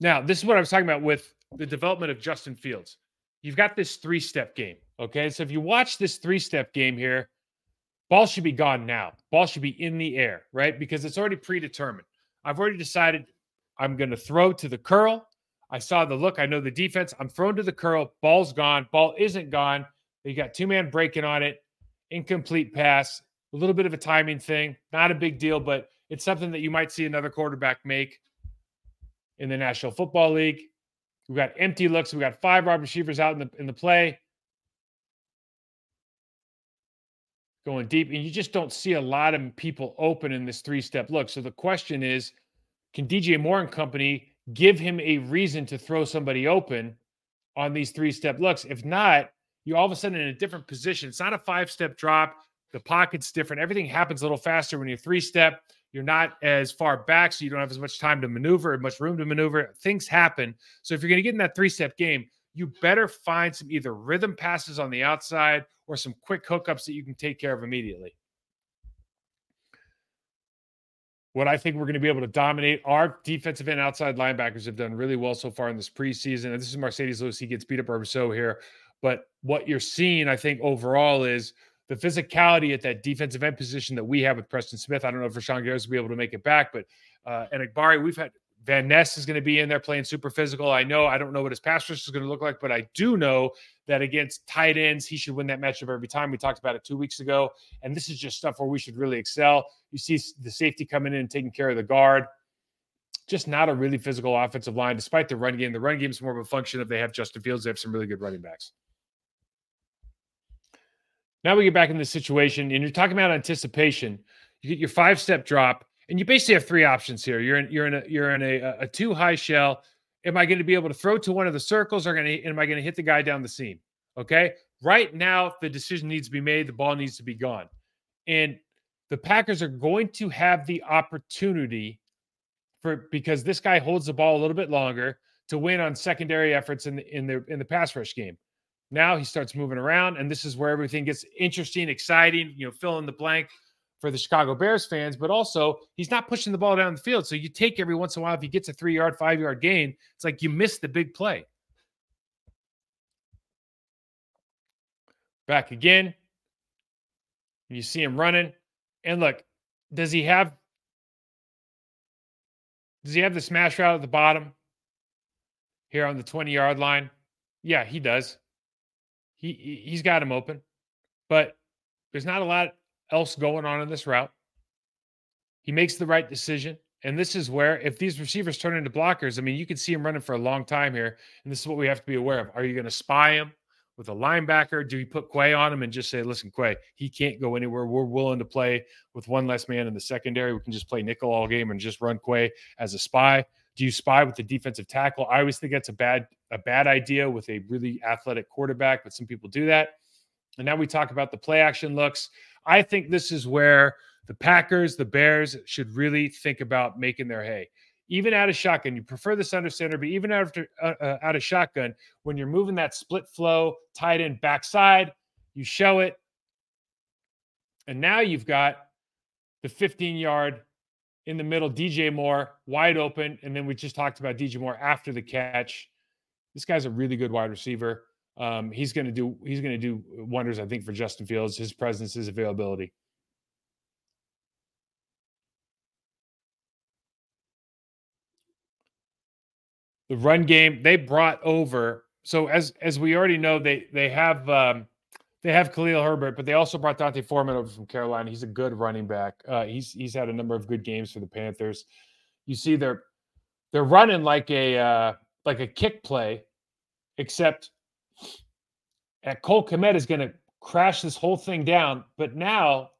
Now, this is what I was talking about with the development of Justin Fields. You've got this three step game. Okay. So if you watch this three step game here, ball should be gone now. Ball should be in the air, right? Because it's already predetermined. I've already decided I'm going to throw to the curl. I saw the look. I know the defense. I'm thrown to the curl. Ball's gone. Ball isn't gone. You got two man breaking on it. Incomplete pass. A little bit of a timing thing. Not a big deal, but it's something that you might see another quarterback make in the National Football League. We've got empty looks. We've got five wide receivers out in the in the play. Going deep, and you just don't see a lot of people open in this three-step look. So the question is, can DJ Moore and company give him a reason to throw somebody open on these three-step looks? If not, you all of a sudden in a different position. It's not a five-step drop. The pocket's different. Everything happens a little faster when you're three-step. You're not as far back, so you don't have as much time to maneuver, much room to maneuver. Things happen. So if you're going to get in that three step game, you better find some either rhythm passes on the outside or some quick hookups that you can take care of immediately. what I think we're going to be able to dominate. Our defensive and outside linebackers have done really well so far in this preseason. And this is Marcedes Lewis. He gets beat up or so here. But what you're seeing, I think, overall is the physicality at that defensive end position that we have with Preston Smith. I don't know if Rashan Gary will be able to make it back, but uh, and Enagbare, we've had Van Ness is going to be in there playing super physical. I know I don't know what his pass rush is going to look like, but I do know that against tight ends, he should win that matchup every time. We talked about it two weeks ago, and this is just stuff where we should really excel. You see the safety coming in and taking care of the guard. Just not a really physical offensive line, despite the run game. The run game is more of a function of they have Justin Fields. They have some really good running backs. Now we get back in this situation, and you're talking about anticipation. You get your five step drop and you basically have three options here. You're in you're in a you're in a, a two high shell. Am I going to be able to throw to one of the circles, or going to am I going to hit the guy down the seam? Okay. Right now, the decision needs to be made. The ball needs to be gone, and the Packers are going to have the opportunity for because this guy holds the ball a little bit longer to win on secondary efforts in the in the in the pass rush game. Now he starts moving around, and this is where everything gets interesting, exciting. You know, fill in the blank for the Chicago Bears fans, but also he's not pushing the ball down the field. So you take every once in a while, if he gets a three yard, five yard gain, it's like you missed the big play. Back again. You see him running. And look, does he have does he have the smash route at the bottom here on the 20 yard line? Yeah, he does. He he's got him open. But there's not a lot else going on in this route. He makes the right decision. And this is where, if these receivers turn into blockers, I mean, you can see him running for a long time here. And this is what we have to be aware of. Are you going to spy him with a linebacker? Do you put Quay on him and just say, listen, Quay, he can't go anywhere. We're willing to play with one less man in the secondary. We can just play nickel all game and just run Quay as a spy. Do you spy with the defensive tackle? I always think that's a bad a bad idea with a really athletic quarterback, but some people do that. And now we talk about the play action looks. I think this is where the Packers, the Bears should really think about making their hay. Even out of shotgun, you prefer this under center, but even after uh, uh, out of shotgun, when you're moving that split flow tight end backside, you show it. And now you've got the 15 yard in the middle, DJ Moore wide open. And then we just talked about DJ Moore after the catch. This guy's a really good wide receiver. Um, he's going to do he's going to do wonders, I think, for Justin Fields. His presence, his availability. The run game they brought over. So as as we already know, they they have um, they have Khalil Herbert, but they also brought D'Onta Foreman over from Carolina. He's a good running back. Uh, he's he's had a number of good games for the Panthers. You see, they're they're running like a uh, like a kick play, except and Cole Kmet is going to crash this whole thing down. But now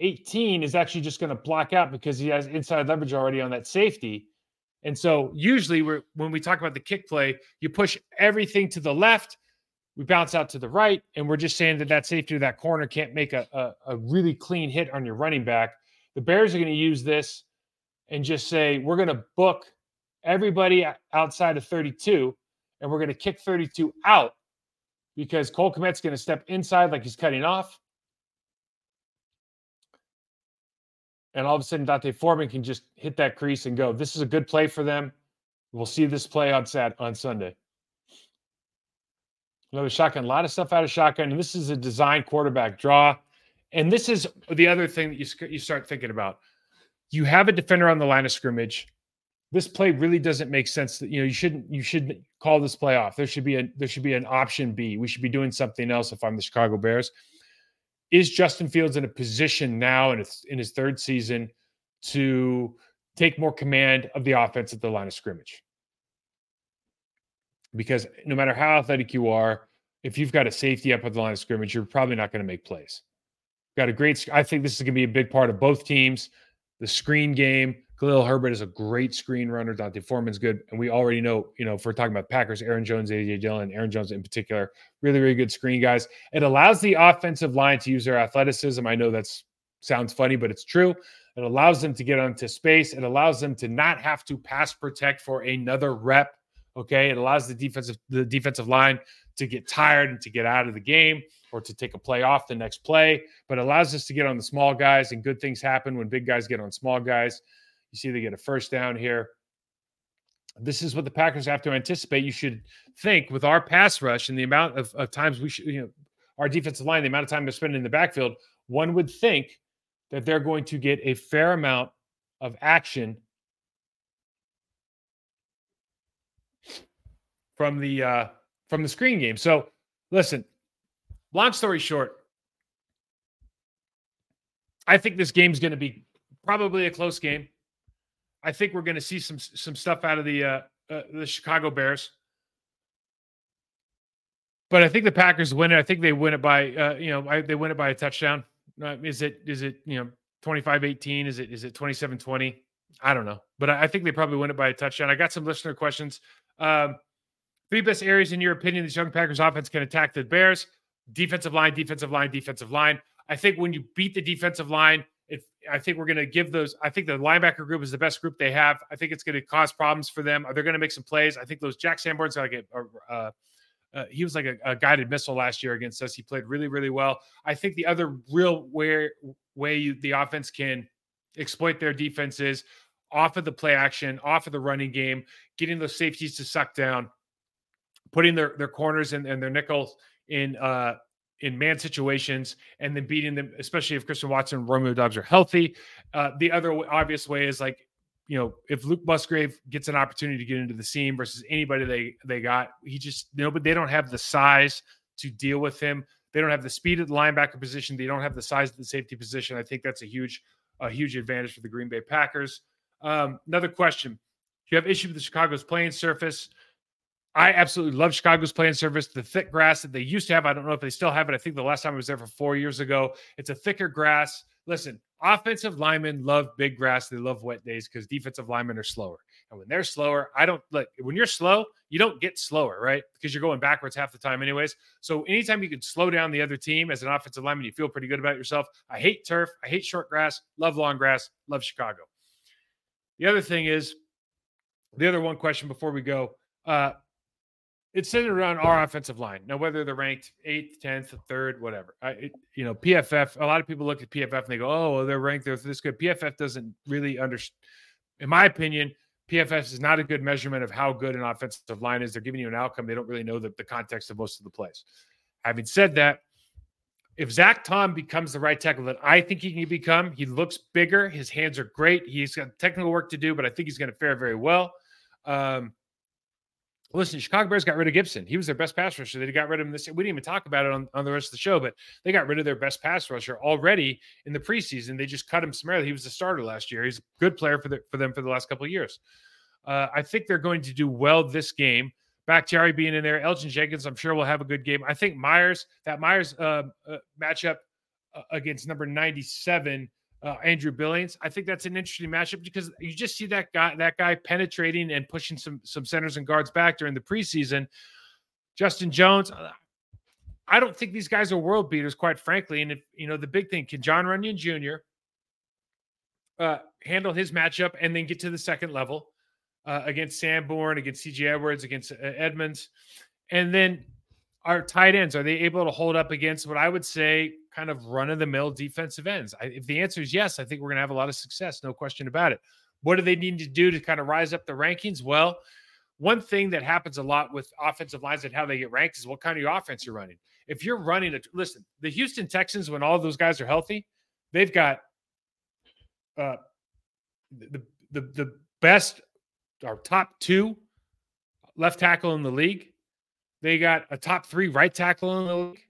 18 is actually just going to block out because he has inside leverage already on that safety. And so usually we're, when we talk about the kick play, you push everything to the left, we bounce out to the right, and we're just saying that that safety or that corner can't make a, a, a really clean hit on your running back. The Bears are going to use this and just say, we're going to book everybody outside of 32 and we're going to kick 32 out because Cole Kmet's going to step inside like he's cutting off. And all of a sudden, D'Onta Foreman can just hit that crease and go. This is a good play for them. We'll see this play on Sat on Sunday. Another shotgun, a lot of stuff out of shotgun, and this is a design quarterback draw. And this is the other thing that you you start thinking about. You have a defender on the line of scrimmage this play really doesn't make sense you know you shouldn't you should call this play off. There should be a there should be an option b. We should be doing something else if i'm the chicago bears. Is justin fields in a position now in his, in his third season to take more command of the offense at the line of scrimmage? Because no matter how athletic you are if you've got a safety up at the line of scrimmage you're probably not going to make plays. Got a great i think this is going to be a big part of both teams the screen game Khalil Herbert is a great screen runner. D'Onta Foreman's good. And we already know, you know, if we're talking about Packers, Aaron Jones, AJ Dillon, Aaron Jones in particular, really, really good screen guys. It allows the offensive line to use their athleticism. I know that sounds funny, but it's true. It allows them to get onto space. It allows them to not have to pass protect for another rep. Okay. It allows the defensive the defensive line to get tired and to get out of the game or to take a play off the next play, but allows us to get on the small guys and good things happen when big guys get on small guys You see, they get a first down here. This is what the Packers have to anticipate. You should think with our pass rush and the amount of, of times we should, you know, our defensive line, the amount of time they're spending in the backfield, one would think that they're going to get a fair amount of action from the uh, from the screen game. So, listen. Long story short, I think this game's going to be probably a close game. I think we're going to see some some stuff out of the uh, uh, the Chicago Bears, but I think the Packers win it. I think they win it by uh, you know I, they win it by a touchdown. Uh, is it is it you know 25-18? Is it is it 27-20? I don't know, but I, I, think they probably win it by a touchdown. I got some listener questions. Um, Three best areas, in your opinion, this young Packers offense can attack the Bears: defensive line, defensive line, defensive line. I think when you beat the defensive line, if I think we're going to give those. I think the linebacker group is the best group they have. I think it's going to cause problems for them. They're going to make some plays. I think those Jack Sanborn's like a, uh, uh, he was like a, a, guided missile last year against us. He played really, really well. I think the other real where way you, the offense can exploit their defenses off of the play action, off of the running game, getting those safeties to suck down putting their their corners and, and their nickels in uh in man situations and then beating them, especially if Christian Watson and Romeo Doubs are healthy. Uh, the other obvious way is like, you know, if Luke Musgrave gets an opportunity to get into the seam versus anybody they they got, he just you know, but they don't have the size to deal with him. They don't have the speed at the linebacker position. They don't have the size of the safety position. I think that's a huge, a huge advantage for the Green Bay Packers. Um, another question: Do you have issue with the Chicago's playing surface? I absolutely love Chicago's playing surface. The thick grass that they used to have. I don't know if they still have it. I think the last time I was there for four years ago. It's a thicker grass. Listen, offensive linemen love big grass. They love wet days because defensive linemen are slower. And when they're slower, I don't like when you're slow, you don't get slower, right? Because you're going backwards half the time, anyways. So anytime you can slow down the other team as an offensive lineman, you feel pretty good about yourself. I hate turf. I hate short grass. Love long grass. Love Chicago. The other thing is the other one question before we go. Uh, it's centered around our offensive line. Now, whether they're ranked eighth, tenth, third, whatever. I, it, you know, PFF. A lot of people look at PFF and they go, "Oh, they're ranked. They're this good." PFF doesn't really understand. In my opinion, PFF is not a good measurement of how good an offensive line is. They're giving you an outcome. They don't really know the, the context of most of the plays. Having said that, if Zach Tom becomes the right tackle that I think he can become, he looks bigger. His hands are great. He's got technical work to do, but I think he's going to fare very well. Um, Listen, Chicago Bears got rid of Gibson. He was their best pass rusher. They got rid of him this. We didn't even talk about it on, on the rest of the show, but they got rid of their best pass rusher already in the preseason. They just cut him summarily. He was the starter last year. He's a good player for the, for them for the last couple of years. Uh, I think they're going to do well this game. Back Bakhtiari being in there, Elgton Jenkins, I'm sure will have a good game. I think Myers, that Myers uh, uh, matchup uh, against number 97 uh, Andrew Billings. I think that's an interesting matchup because you just see that guy that guy penetrating and pushing some some centers and guards back during the preseason. Justin Jones. Uh, I don't think these guys are world beaters, quite frankly. And if you know the big thing, can Jon Runyan Jr. Uh, handle his matchup and then get to the second level uh, against Sanborn, against TJ Edwards, against uh, Edmunds, and then our tight ends are they able to hold up against what I would say kind of run of the mill defensive ends? I, if the answer is yes, I think we're going to have a lot of success, no question about it. What do they need to do to kind of rise up the rankings? Well, one thing that happens a lot with offensive lines and how they get ranked is what kind of offense you're running. If you're running a listen, the Houston Texans, when all those guys are healthy, they've got uh, the the the best our top two left tackle in the league. They got a top three right tackle in the league.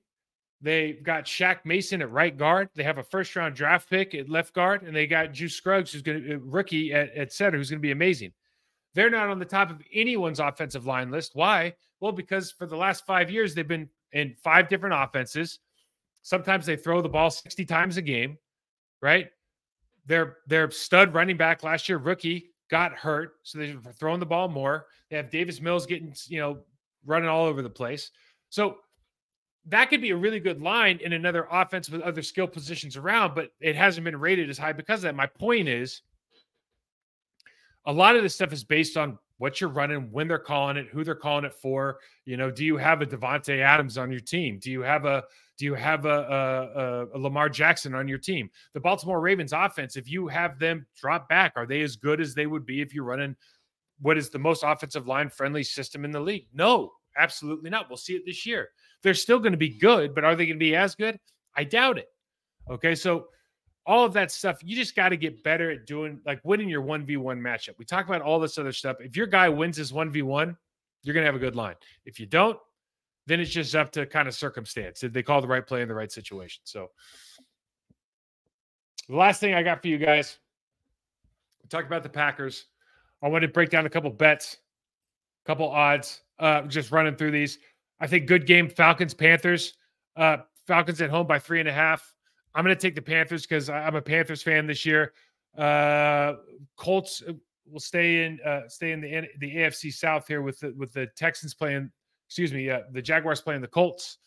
They've got Shaq Mason at right guard. They have a first round draft pick at left guard, and they got Juice Scruggs, who's going to uh, rookie at, at center, who's going to be amazing. They're not on the top of anyone's offensive line list. Why? Well, because for the last five years they've been in five different offenses. Sometimes they throw the ball 60 times a game, right? Their their stud running back last year, rookie, got hurt, so they're throwing the ball more. They have Davis Mills getting, you know, running all over the place. So that could be a really good line in another offense with other skill positions around, but it hasn't been rated as high because of that. My point is a lot of this stuff is based on what you're running, when they're calling it, who they're calling it for. You know, do you have a Davante Adams on your team? Do you have a do you have a, a, a, Lamar Jackson on your team? The Baltimore Ravens offense, if you have them drop back, are they as good as they would be if you're running what is the most offensive line friendly system in the league? No, absolutely not. We'll see it this year. They're still going to be good, but are they going to be as good? I doubt it. Okay, so all of that stuff, you just got to get better at doing like winning your 1v1 matchup. We talk about all this other stuff. If your guy wins his 1v1, you're going to have a good line. If you don't, then it's just up to kind of circumstance. Did they call the right play in the right situation? So, the last thing I got for you guys, we talked about the Packers. I want to break down a couple bets, a couple odds, uh, just running through these. I think good game, Falcons, Panthers. Uh, Falcons at home by three and a half. I'm going to take the Panthers because I'm a Panthers fan this year. Uh, Colts uh, will stay in uh, stay in the the AFC South here with the, with the Texans playing. Excuse me, uh, the Jaguars playing the Colts.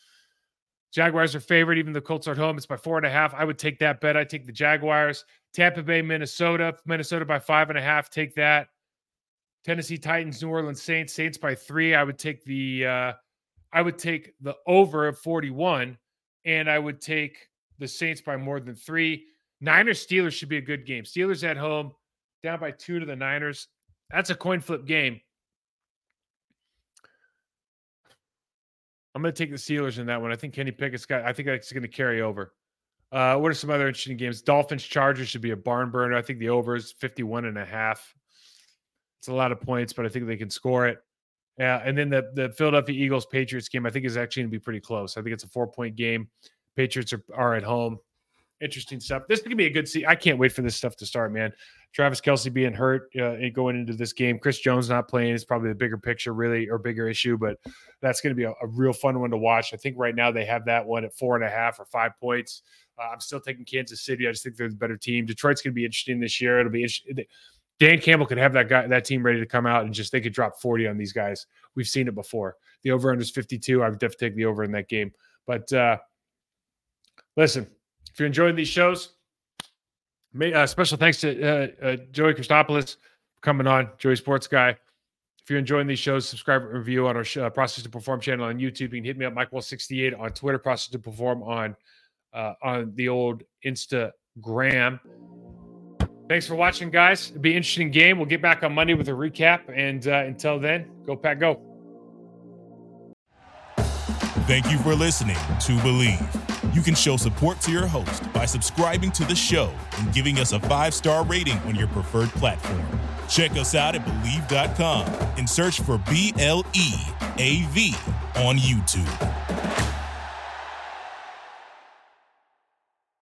Jaguars are favored, even the Colts are at home. It's by four and a half. I would take that bet. I take the Jaguars. Tampa Bay, Minnesota, Minnesota by five and a half. Take that. Tennessee Titans, New Orleans Saints, Saints by three. I would take the uh, I would take the over of 41, and I would take the Saints by more than three. Niners Steelers should be a good game. Steelers at home, down by two to the Niners. That's a coin flip game. I'm going to take the Steelers in that one. I think Kenny Pickett's got, I think that's going to carry over. Uh, what are some other interesting games? Dolphins Chargers should be a barn burner. I think the over is 51 and a half. It's a lot of points, but I think they can score it. Yeah, and then the the Philadelphia Eagles Patriots game, I think is actually going to be pretty close. I think it's a four point game. Patriots are, are at home. Interesting stuff. This is gonna be a good see. I can't wait for this stuff to start, man. Travis Kelce being hurt uh, going into this game. Chris Jones not playing is probably the bigger picture, really, or bigger issue. But that's going to be a, a, real fun one to watch. I think right now they have that one at four and a half or five points. Uh, I'm still taking Kansas City. I just think they're the better team. Detroit's going to be interesting this year. It'll be interesting. Dan Campbell could have that guy, that team ready to come out and just they could drop 40 on these guys. We've seen it before. The over under is 52. I would definitely take the over in that game. But uh, listen, if you're enjoying these shows, may, uh, special thanks to uh, uh, Joey Christopoulos coming on, Joey Sports Guy. If you're enjoying these shows, subscribe and review on our uh, Process to Perform channel on YouTube. You can hit me up, MikeWall68 on Twitter, Process to Perform on uh, on the old Instagram. Thanks for watching, guys. It'll be an interesting game. We'll get back on Monday with a recap. And uh, until then, go Pack, Go. Thank you for listening to Bleav. You can show support to your host by subscribing to the show and giving us a five star rating on your preferred platform. Check us out at Bleav.com and search for B L E A V on YouTube.